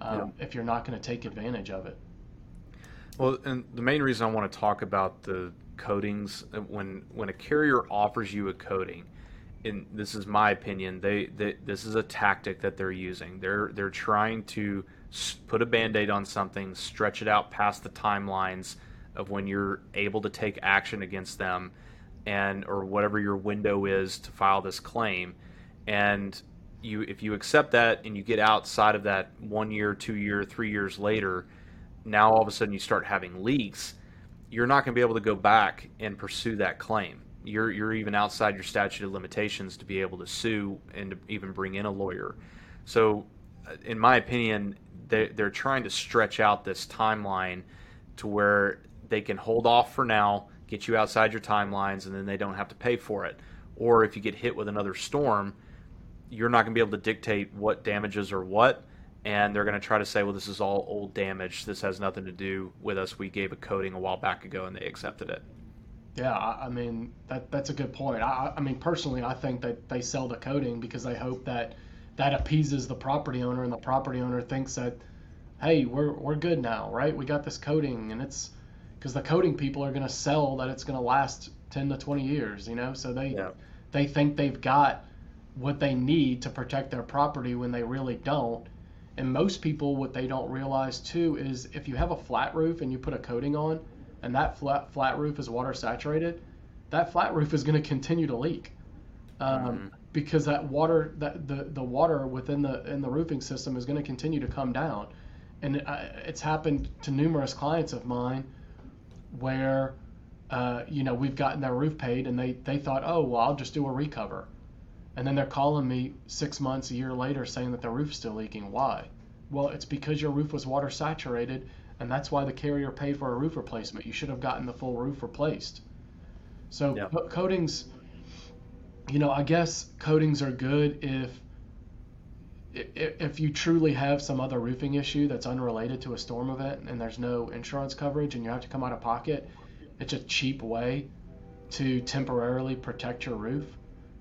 um, yeah. if you're not going to take advantage of it. Well, and the main reason I want to talk about the coatings uh, when when a carrier offers you a coating, and this is my opinion, they, they this is a tactic that they're using. They're they're trying to put a band-aid on something, stretch it out past the timelines of when you're able to take action against them and or whatever your window is to file this claim. And you if you accept that and you get outside of that one year two year three years later now all of a sudden you start having leaks you're not going to be able to go back and pursue that claim. You're you're even outside your statute of limitations to be able to sue and to even bring in a lawyer. So uh, in my opinion they, they're trying to stretch out this timeline to where they can hold off for now, get you outside your timelines, and then they don't have to pay for it. Or if you get hit with another storm, you're not going to be able to dictate what damages are what, and they're going to try to say, well, this is all old damage. This has nothing to do with us. We gave a coating a while back ago, and they accepted it. Yeah, I, I mean that that's a good point. I, I mean personally, I think that they sell the coating because they hope that that appeases the property owner, and the property owner thinks that, hey, we're we're good now, right? We got this coating, and it's because the coating people are going to sell that it's going to last 10 to 20 years, you know. So they yeah. they think they've got what they need to protect their property when they really don't. And most people, what they don't realize too is if you have a flat roof and you put a coating on, and that flat flat roof is water saturated, that flat roof is going to continue to leak. Um, mm. Because that water, that the, the water within the in the roofing system is going to continue to come down, and it, uh, it's happened to numerous clients of mine, where, uh, you know, we've gotten their roof paid, and they they thought, oh well, I'll just do a recover, and then they're calling me six months, a year later, saying that their roof's still leaking. Why? Well, it's because your roof was water saturated and that's why the carrier paid for a roof replacement. You should have gotten the full roof replaced. So yeah. coatings, you know, I guess coatings are good if if you truly have some other roofing issue that's unrelated to a storm event and there's no insurance coverage and you have to come out of pocket, it's a cheap way to temporarily protect your roof.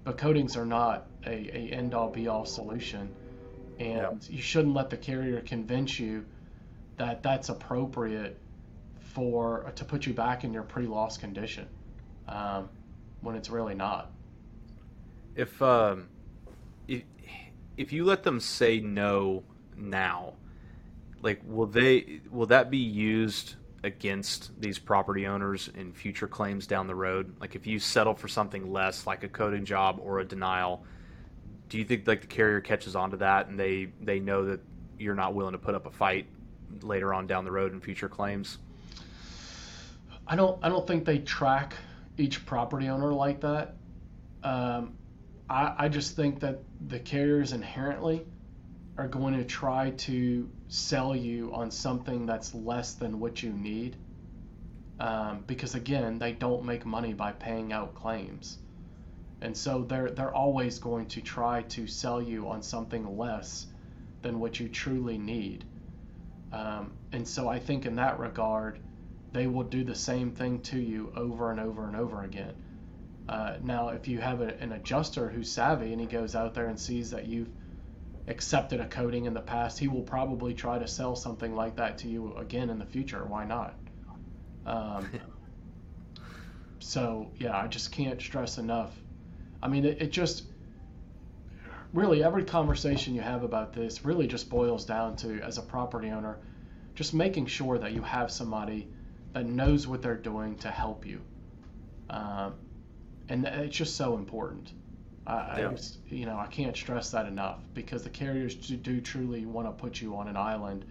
But coatings are not a, a end all be all solution. And yeah. you shouldn't let the carrier convince you that that's appropriate for to put you back in your pre-loss condition um, when it's really not. If um, if if you let them say no now, like will they will that be used against these property owners in future claims down the road? Like if you settle for something less, like a coating job or a denial, do you think like the carrier catches on to that and they they know that you're not willing to put up a fight later on down the road in future claims? I don't. I don't think they track each property owner like that. Um, I, I just think that the carriers inherently are going to try to sell you on something that's less than what you need. Um, because again, they don't make money by paying out claims, and so they're they're always going to try to sell you on something less than what you truly need. Um, and so I think in that regard, they will do the same thing to you over and over and over again. Uh, now, if you have a, an adjuster who's savvy and he goes out there and sees that you've accepted a coating in the past, he will probably try to sell something like that to you again in the future. Why not? Um, so, yeah, I just can't stress enough. I mean, it, it just really every conversation you have about this really just boils down to as a property owner just making sure that you have somebody that knows what they're doing to help you um, and it's just so important. I, yeah. I just, you know i can't stress that enough because the carriers do, do truly want to put you on an island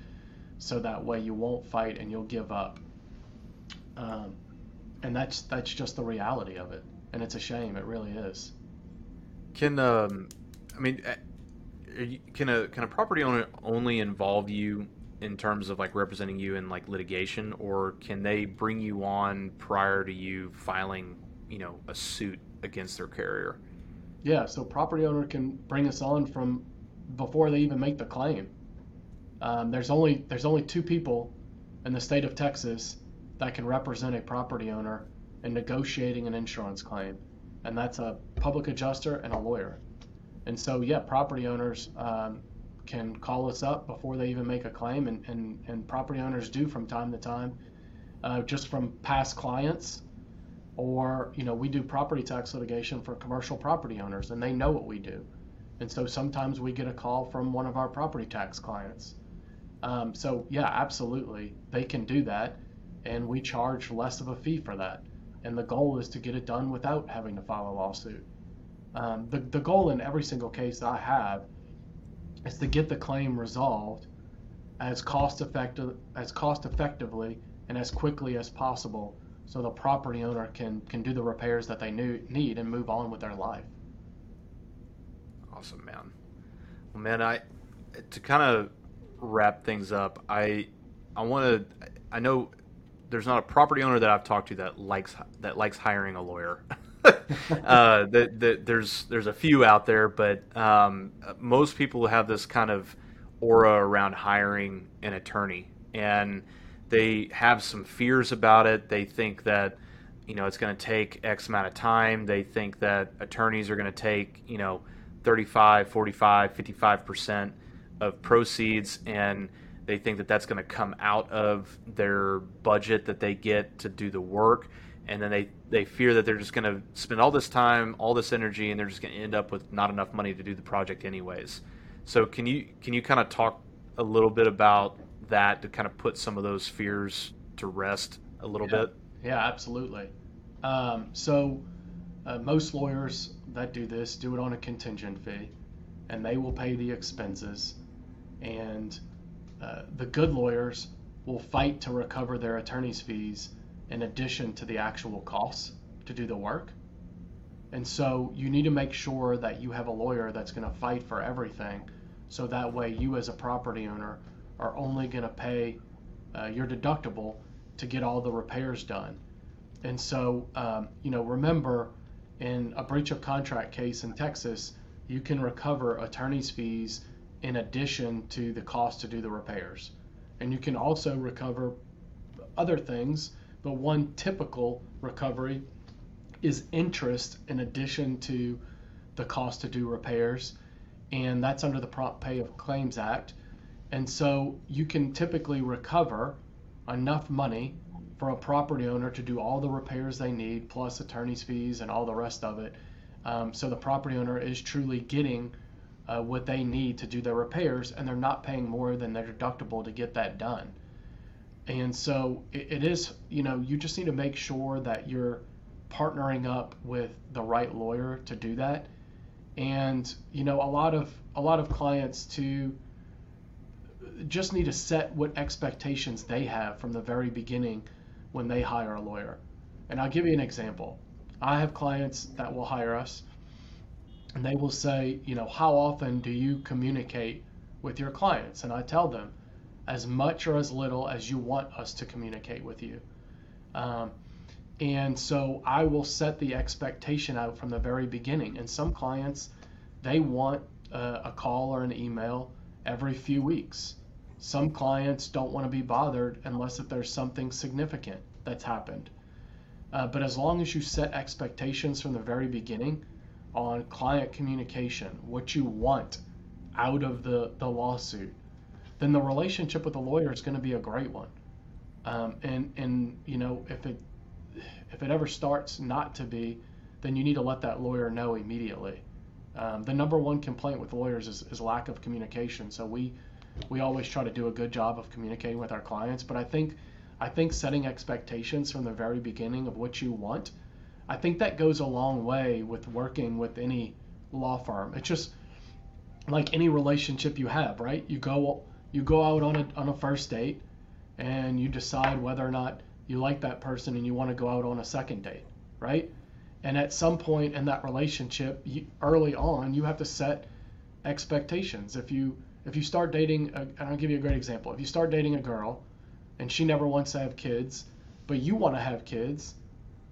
so that way you won't fight and you'll give up. Um, and that's that's just the reality of it. And it's a shame it really is. Can um I mean, uh, can a can a property owner only involve you in terms of like representing you in like litigation, or can they bring you on prior to you filing, you know, a suit against their carrier? Yeah, so property owner can bring us on from before they even make the claim. Um, there's only there's only two people in the state of Texas that can represent a property owner in negotiating an insurance claim, and that's a public adjuster and a lawyer. And so, yeah, property owners um, can call us up before they even make a claim, and, and, and property owners do from time to time, uh, just from past clients. Or, you know, we do property tax litigation for commercial property owners, and they know what we do. And so sometimes we get a call from one of our property tax clients. Um, so, yeah, absolutely, they can do that, and we charge less of a fee for that. And the goal is to get it done without having to file a lawsuit. Um, the, the goal in every single case I have is to get the claim resolved as cost effective as cost effectively and as quickly as possible so the property owner can can do the repairs that they need and move on with their life. Awesome man. Well man i to kind of wrap things up i i want to i know there's not a property owner that I've talked to that likes that likes hiring a lawyer. uh, that, that there's there's a few out there, but um, most people have this kind of aura around hiring an attorney, and they have some fears about it. They think that you know it's going to take X amount of time. They think that attorneys are going to take you know 35, 45, 55 percent of proceeds, and they think that that's going to come out of their budget that they get to do the work and then they they fear that they're just going to spend all this time, all this energy, and they're just going to end up with not enough money to do the project anyways. So can you can you kind of talk a little bit about that to kind of put some of those fears to rest a little yeah. bit? Yeah, absolutely. Um, so uh, most lawyers that do this do it on a contingent fee, and they will pay the expenses, and uh, the good lawyers will fight to recover their attorney's fees in addition to the actual costs to do the work. And so you need to make sure that you have a lawyer that's going to fight for everything. So that way, you as a property owner are only going to pay uh, your deductible to get all the repairs done. And so, um, you know, remember in a breach of contract case in Texas, you can recover attorney's fees in addition to the cost to do the repairs. And you can also recover other things but one typical recovery is interest in addition to the cost to do repairs, and that's under the Prompt Pay of Claims Act. And so you can typically recover enough money for a property owner to do all the repairs they need, plus attorney's fees and all the rest of it. Um, so the property owner is truly getting uh, what they need to do their repairs, and they're not paying more than their deductible to get that done. And so it, it is, you know, you just need to make sure that you're partnering up with the right lawyer to do that. And you know, a lot of a lot of clients to just need to set what expectations they have from the very beginning when they hire a lawyer. And I'll give you an example. I have clients that will hire us and they will say, you know, how often do you communicate with your clients? And I tell them, as much or as little as you want us to communicate with you. Um, and so I will set the expectation out from the very beginning. And some clients, they want a, a call or an email every few weeks. Some clients don't want to be bothered unless if there's something significant that's happened. Uh, but as long as you set expectations from the very beginning on client communication, what you want out of the, the lawsuit, then the relationship with the lawyer is going to be a great one. Um, and and you know if it if it ever starts not to be, then you need to let that lawyer know immediately. Um, the number one complaint with lawyers is, is lack of communication. So we we always try to do a good job of communicating with our clients. But I think I think setting expectations from the very beginning of what you want, I think that goes a long way with working with any law firm. It's just like any relationship you have, right? You go you go out on a, on a first date and you decide whether or not you like that person and you want to go out on a second date, right? And at some point in that relationship, you, early on, you have to set expectations. If you if you start dating, a, and I'll give you a great example. If you start dating a girl and she never wants to have kids, but you want to have kids,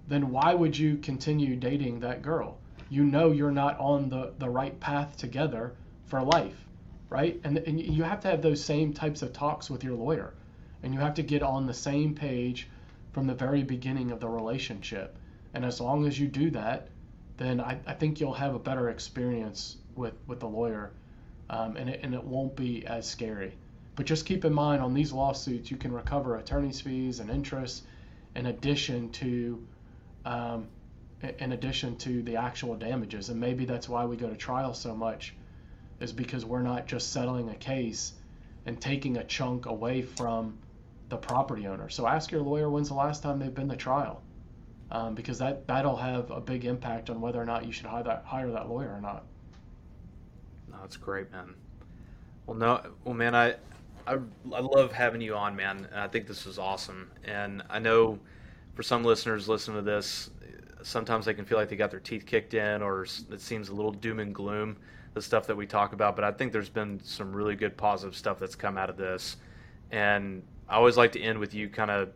then why would you continue dating that girl? You know you're not on the, the right path together for life right? And, and you have to have those same types of talks with your lawyer. And you have to get on the same page from the very beginning of the relationship. And as long as you do that, then I, I think you'll have a better experience with, with the lawyer um, and, it, and it won't be as scary. But just keep in mind on these lawsuits, you can recover attorney's fees and interest in addition to um, in addition to the actual damages. And maybe that's why we go to trial so much is because we're not just settling a case and taking a chunk away from the property owner. So ask your lawyer when's the last time they've been to trial, um, because that that'll have a big impact on whether or not you should hire that hire that lawyer or not. No, that's great, man. Well, no, well, man, I, I, I love having you on, man. I think this is awesome, and I know for some listeners listening to this, sometimes they can feel like they got their teeth kicked in, or it seems a little doom and gloom the stuff that we talk about, but I think there's been some really good positive stuff that's come out of this. And I always like to end with you kind of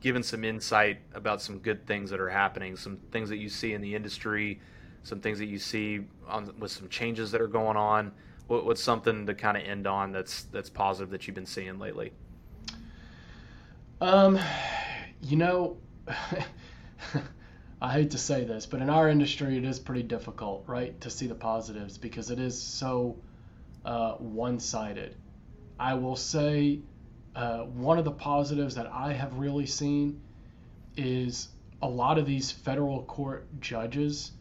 giving some insight about some good things that are happening, some things that you see in the industry, some things that you see on with some changes that are going on. What, what's something to kind of end on that's that's positive that you've been seeing lately? Um, you know, I hate to say this, but in our industry, it is pretty difficult, right, to see the positives because it is so uh, one-sided. I will say uh, one of the positives that I have really seen is a lot of these federal court judges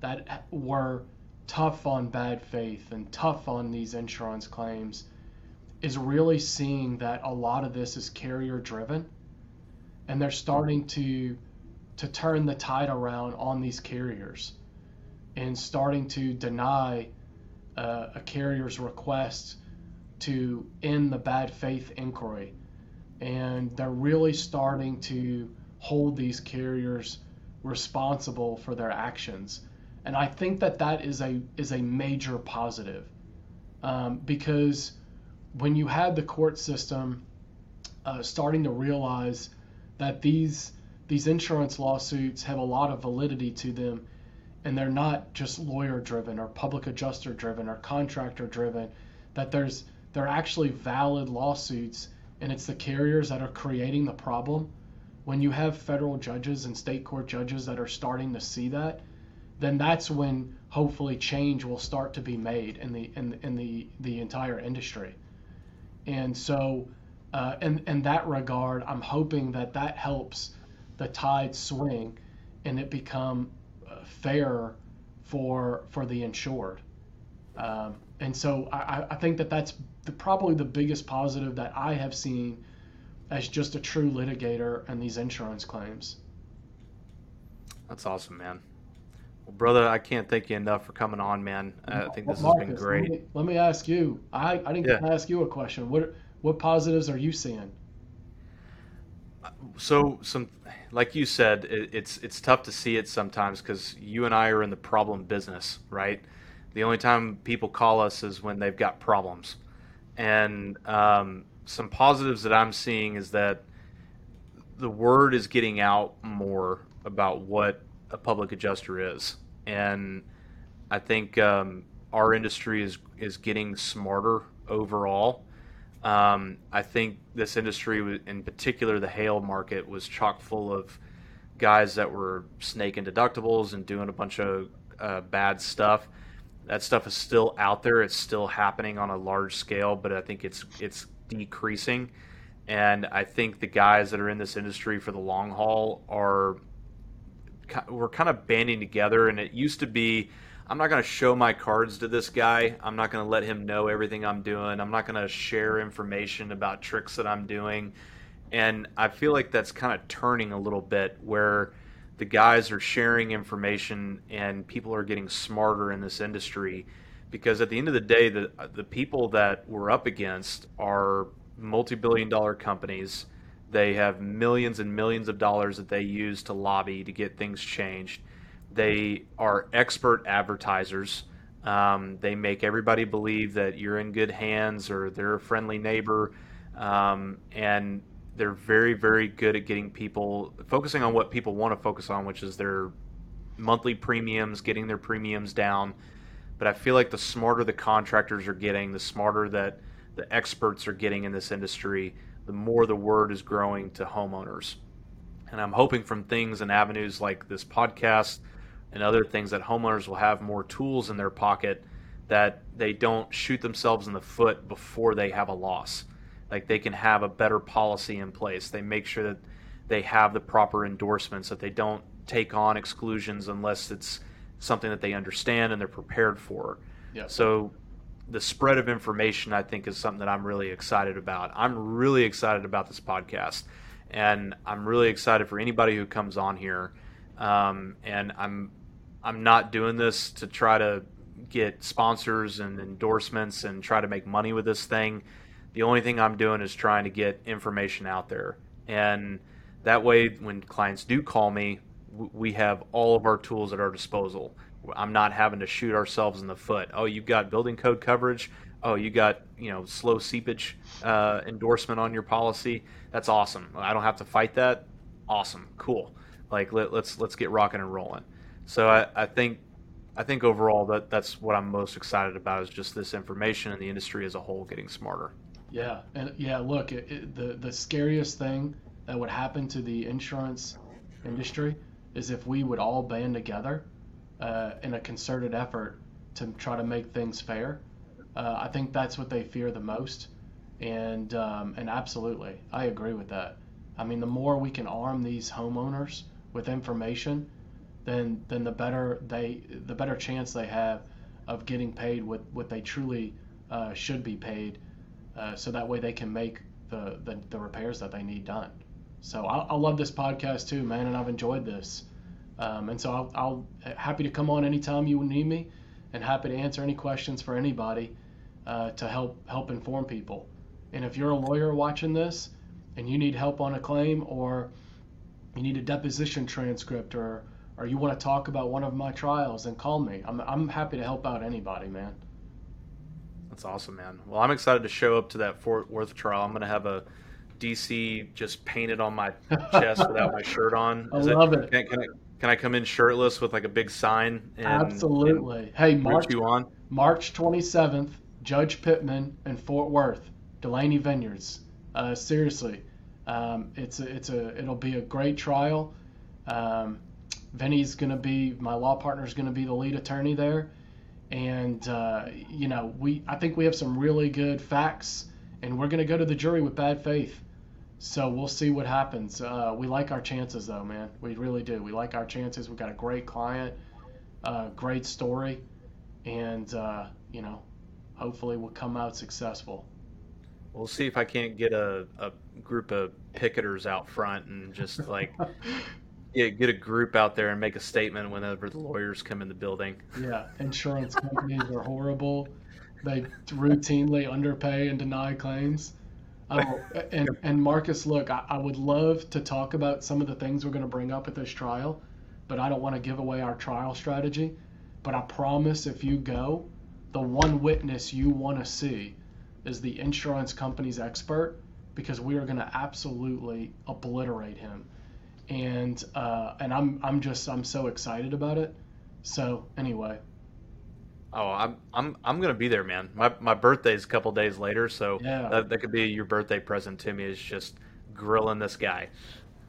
that were tough on bad faith and tough on these insurance claims is really seeing that a lot of this is carrier driven and they're starting to to turn the tide around on these carriers and starting to deny uh, a carrier's request to end the bad faith inquiry. And they're really starting to hold these carriers responsible for their actions. And I think that that is a is a major positive um, because when you had the court system uh, starting to realize that these these insurance lawsuits have a lot of validity to them and they're not just lawyer driven or public adjuster driven or contractor driven that there's they're actually valid lawsuits and it's the carriers that are creating the problem. When you have federal judges and state court judges that are starting to see that then that's when hopefully change will start to be made in the in, in the the entire industry and so uh, in, in that regard, I'm hoping that that helps the tide swing and it become uh, fair for for the insured. Um, and so I, I think that that's the, probably the biggest positive that I have seen as just a true litigator and these insurance claims. That's awesome, man. Well, brother, I can't thank you enough for coming on, man. I think this Marcus, has been great. Let me, let me ask you. I, I didn't yeah. ask you a question. What what positives are you seeing? So some, like you said, it, it's it's tough to see it sometimes because you and I are in the problem business, right? The only time people call us is when they've got problems, and um, some positives that I'm seeing is that the word is getting out more about what a public adjuster is, and I think um, our industry is is getting smarter overall um, I think this industry, in particular the hail market, was chock full of guys that were snaking deductibles and doing a bunch of uh, bad stuff. That stuff is still out there. It's still happening on a large scale, but I think it's it's decreasing. And I think the guys that are in this industry for the long haul are we're kind of banding together. And it used to be I'm not going to show my cards to this guy. I'm not going to let him know everything I'm doing. I'm not going to share information about tricks that I'm doing. And I feel like that's kind of turning a little bit where the guys are sharing information and people are getting smarter in this industry because at the end of the day the the people that we're up against are multi-billion dollar companies. They have millions and millions of dollars that they use to lobby to get things changed they are expert advertisers. Um, they make everybody believe that you're in good hands or they're a friendly neighbor. Um, and they're very, very good at getting people focusing on what people want to focus on, which is their monthly premiums, getting their premiums down. But I feel like the smarter the contractors are getting, the smarter that the experts are getting in this industry, the more the word is growing to homeowners. And I'm hoping from things and avenues like this podcast and other things that homeowners will have more tools in their pocket that they don't shoot themselves in the foot before they have a loss. Like they can have a better policy in place. They make sure that they have the proper endorsements, that they don't take on exclusions unless it's something that they understand and they're prepared for. Yeah. So the spread of information I think is something that I'm really excited about. I'm really excited about this podcast and I'm really excited for anybody who comes on here. Um, and I'm I'm not doing this to try to get sponsors and endorsements and try to make money with this thing. The only thing I'm doing is trying to get information out there. And that way, when clients do call me, we have all of our tools at our disposal. I'm not having to shoot ourselves in the foot. Oh, you've got building code coverage. Oh, you got you know slow seepage uh, endorsement on your policy. That's awesome. I don't have to fight that. awesome, cool. Like let, let's let's get rocking and rolling. So I, I think I think overall that that's what I'm most excited about is just this information and the industry as a whole getting smarter. Yeah, and yeah, look, it, it, the the scariest thing that would happen to the insurance industry is if we would all band together uh, in a concerted effort to try to make things fair. Uh, I think that's what they fear the most, and um, and absolutely, I agree with that. I mean, the more we can arm these homeowners with information, then then the better they the better chance they have of getting paid what what they truly uh, should be paid, uh, so that way they can make the, the, the repairs that they need done. So I, I love this podcast too, man, and I've enjoyed this. Um, and so I'll, I'll happy to come on anytime you need me, and happy to answer any questions for anybody uh, to help help inform people. And if you're a lawyer watching this, and you need help on a claim, or you need a deposition transcript, or or you want to talk about one of my trials, then call me. I'm I'm happy to help out anybody, man. That's awesome, man. Well, I'm excited to show up to that Fort Worth trial. I'm going to have a DC just painted on my chest without my shirt on. Is I love it. it. Can, can, I, can I come in shirtless with like a big sign? And, Absolutely. And hey, March, you on? March 27th, Judge Pittman in Fort Worth, Delaney Vineyards. Uh, seriously, um, it's a, it's a it'll be a great trial. Um, Vinny's gonna be my law partner is gonna be the lead attorney there, and uh, you know we I think we have some really good facts, and we're gonna go to the jury with bad faith. So we'll see what happens. Uh, we like our chances, though, man. We really do. We like our chances. We've got a great client, uh, great story, and uh, you know, hopefully we'll come out successful. We'll see if I can't get a, a group of picketers out front and just like yeah, get a group out there and make a statement whenever the lawyers come in the building. Yeah, insurance companies are horrible. They routinely underpay and deny claims. Oh, and, and Marcus, look, I, I would love to talk about some of the things we're going to bring up at this trial, but I don't want to give away our trial strategy. But I promise if you go, the one witness you want to see is the insurance company's expert because we are going to absolutely obliterate him. And uh, and I'm I'm just I'm so excited about it. So anyway, Oh, I'm I'm I'm gonna be there, man. My my birthday's a couple days later, so yeah. that, that could be your birthday present to me. Is just grilling this guy.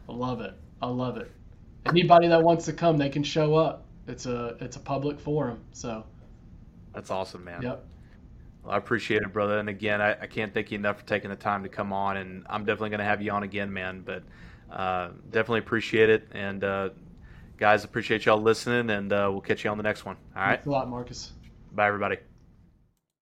I love it. I love it. Anybody that wants to come, they can show up. It's a it's a public forum, so. That's awesome, man. Yep. Well, I appreciate it, brother. And again, I, I can't thank you enough for taking the time to come on. And I'm definitely going to have you on again, man. But uh, definitely appreciate it. And uh, guys, appreciate y'all listening. And uh, we'll catch you on the next one. All right. Thanks a lot, Marcus. Bye, everybody.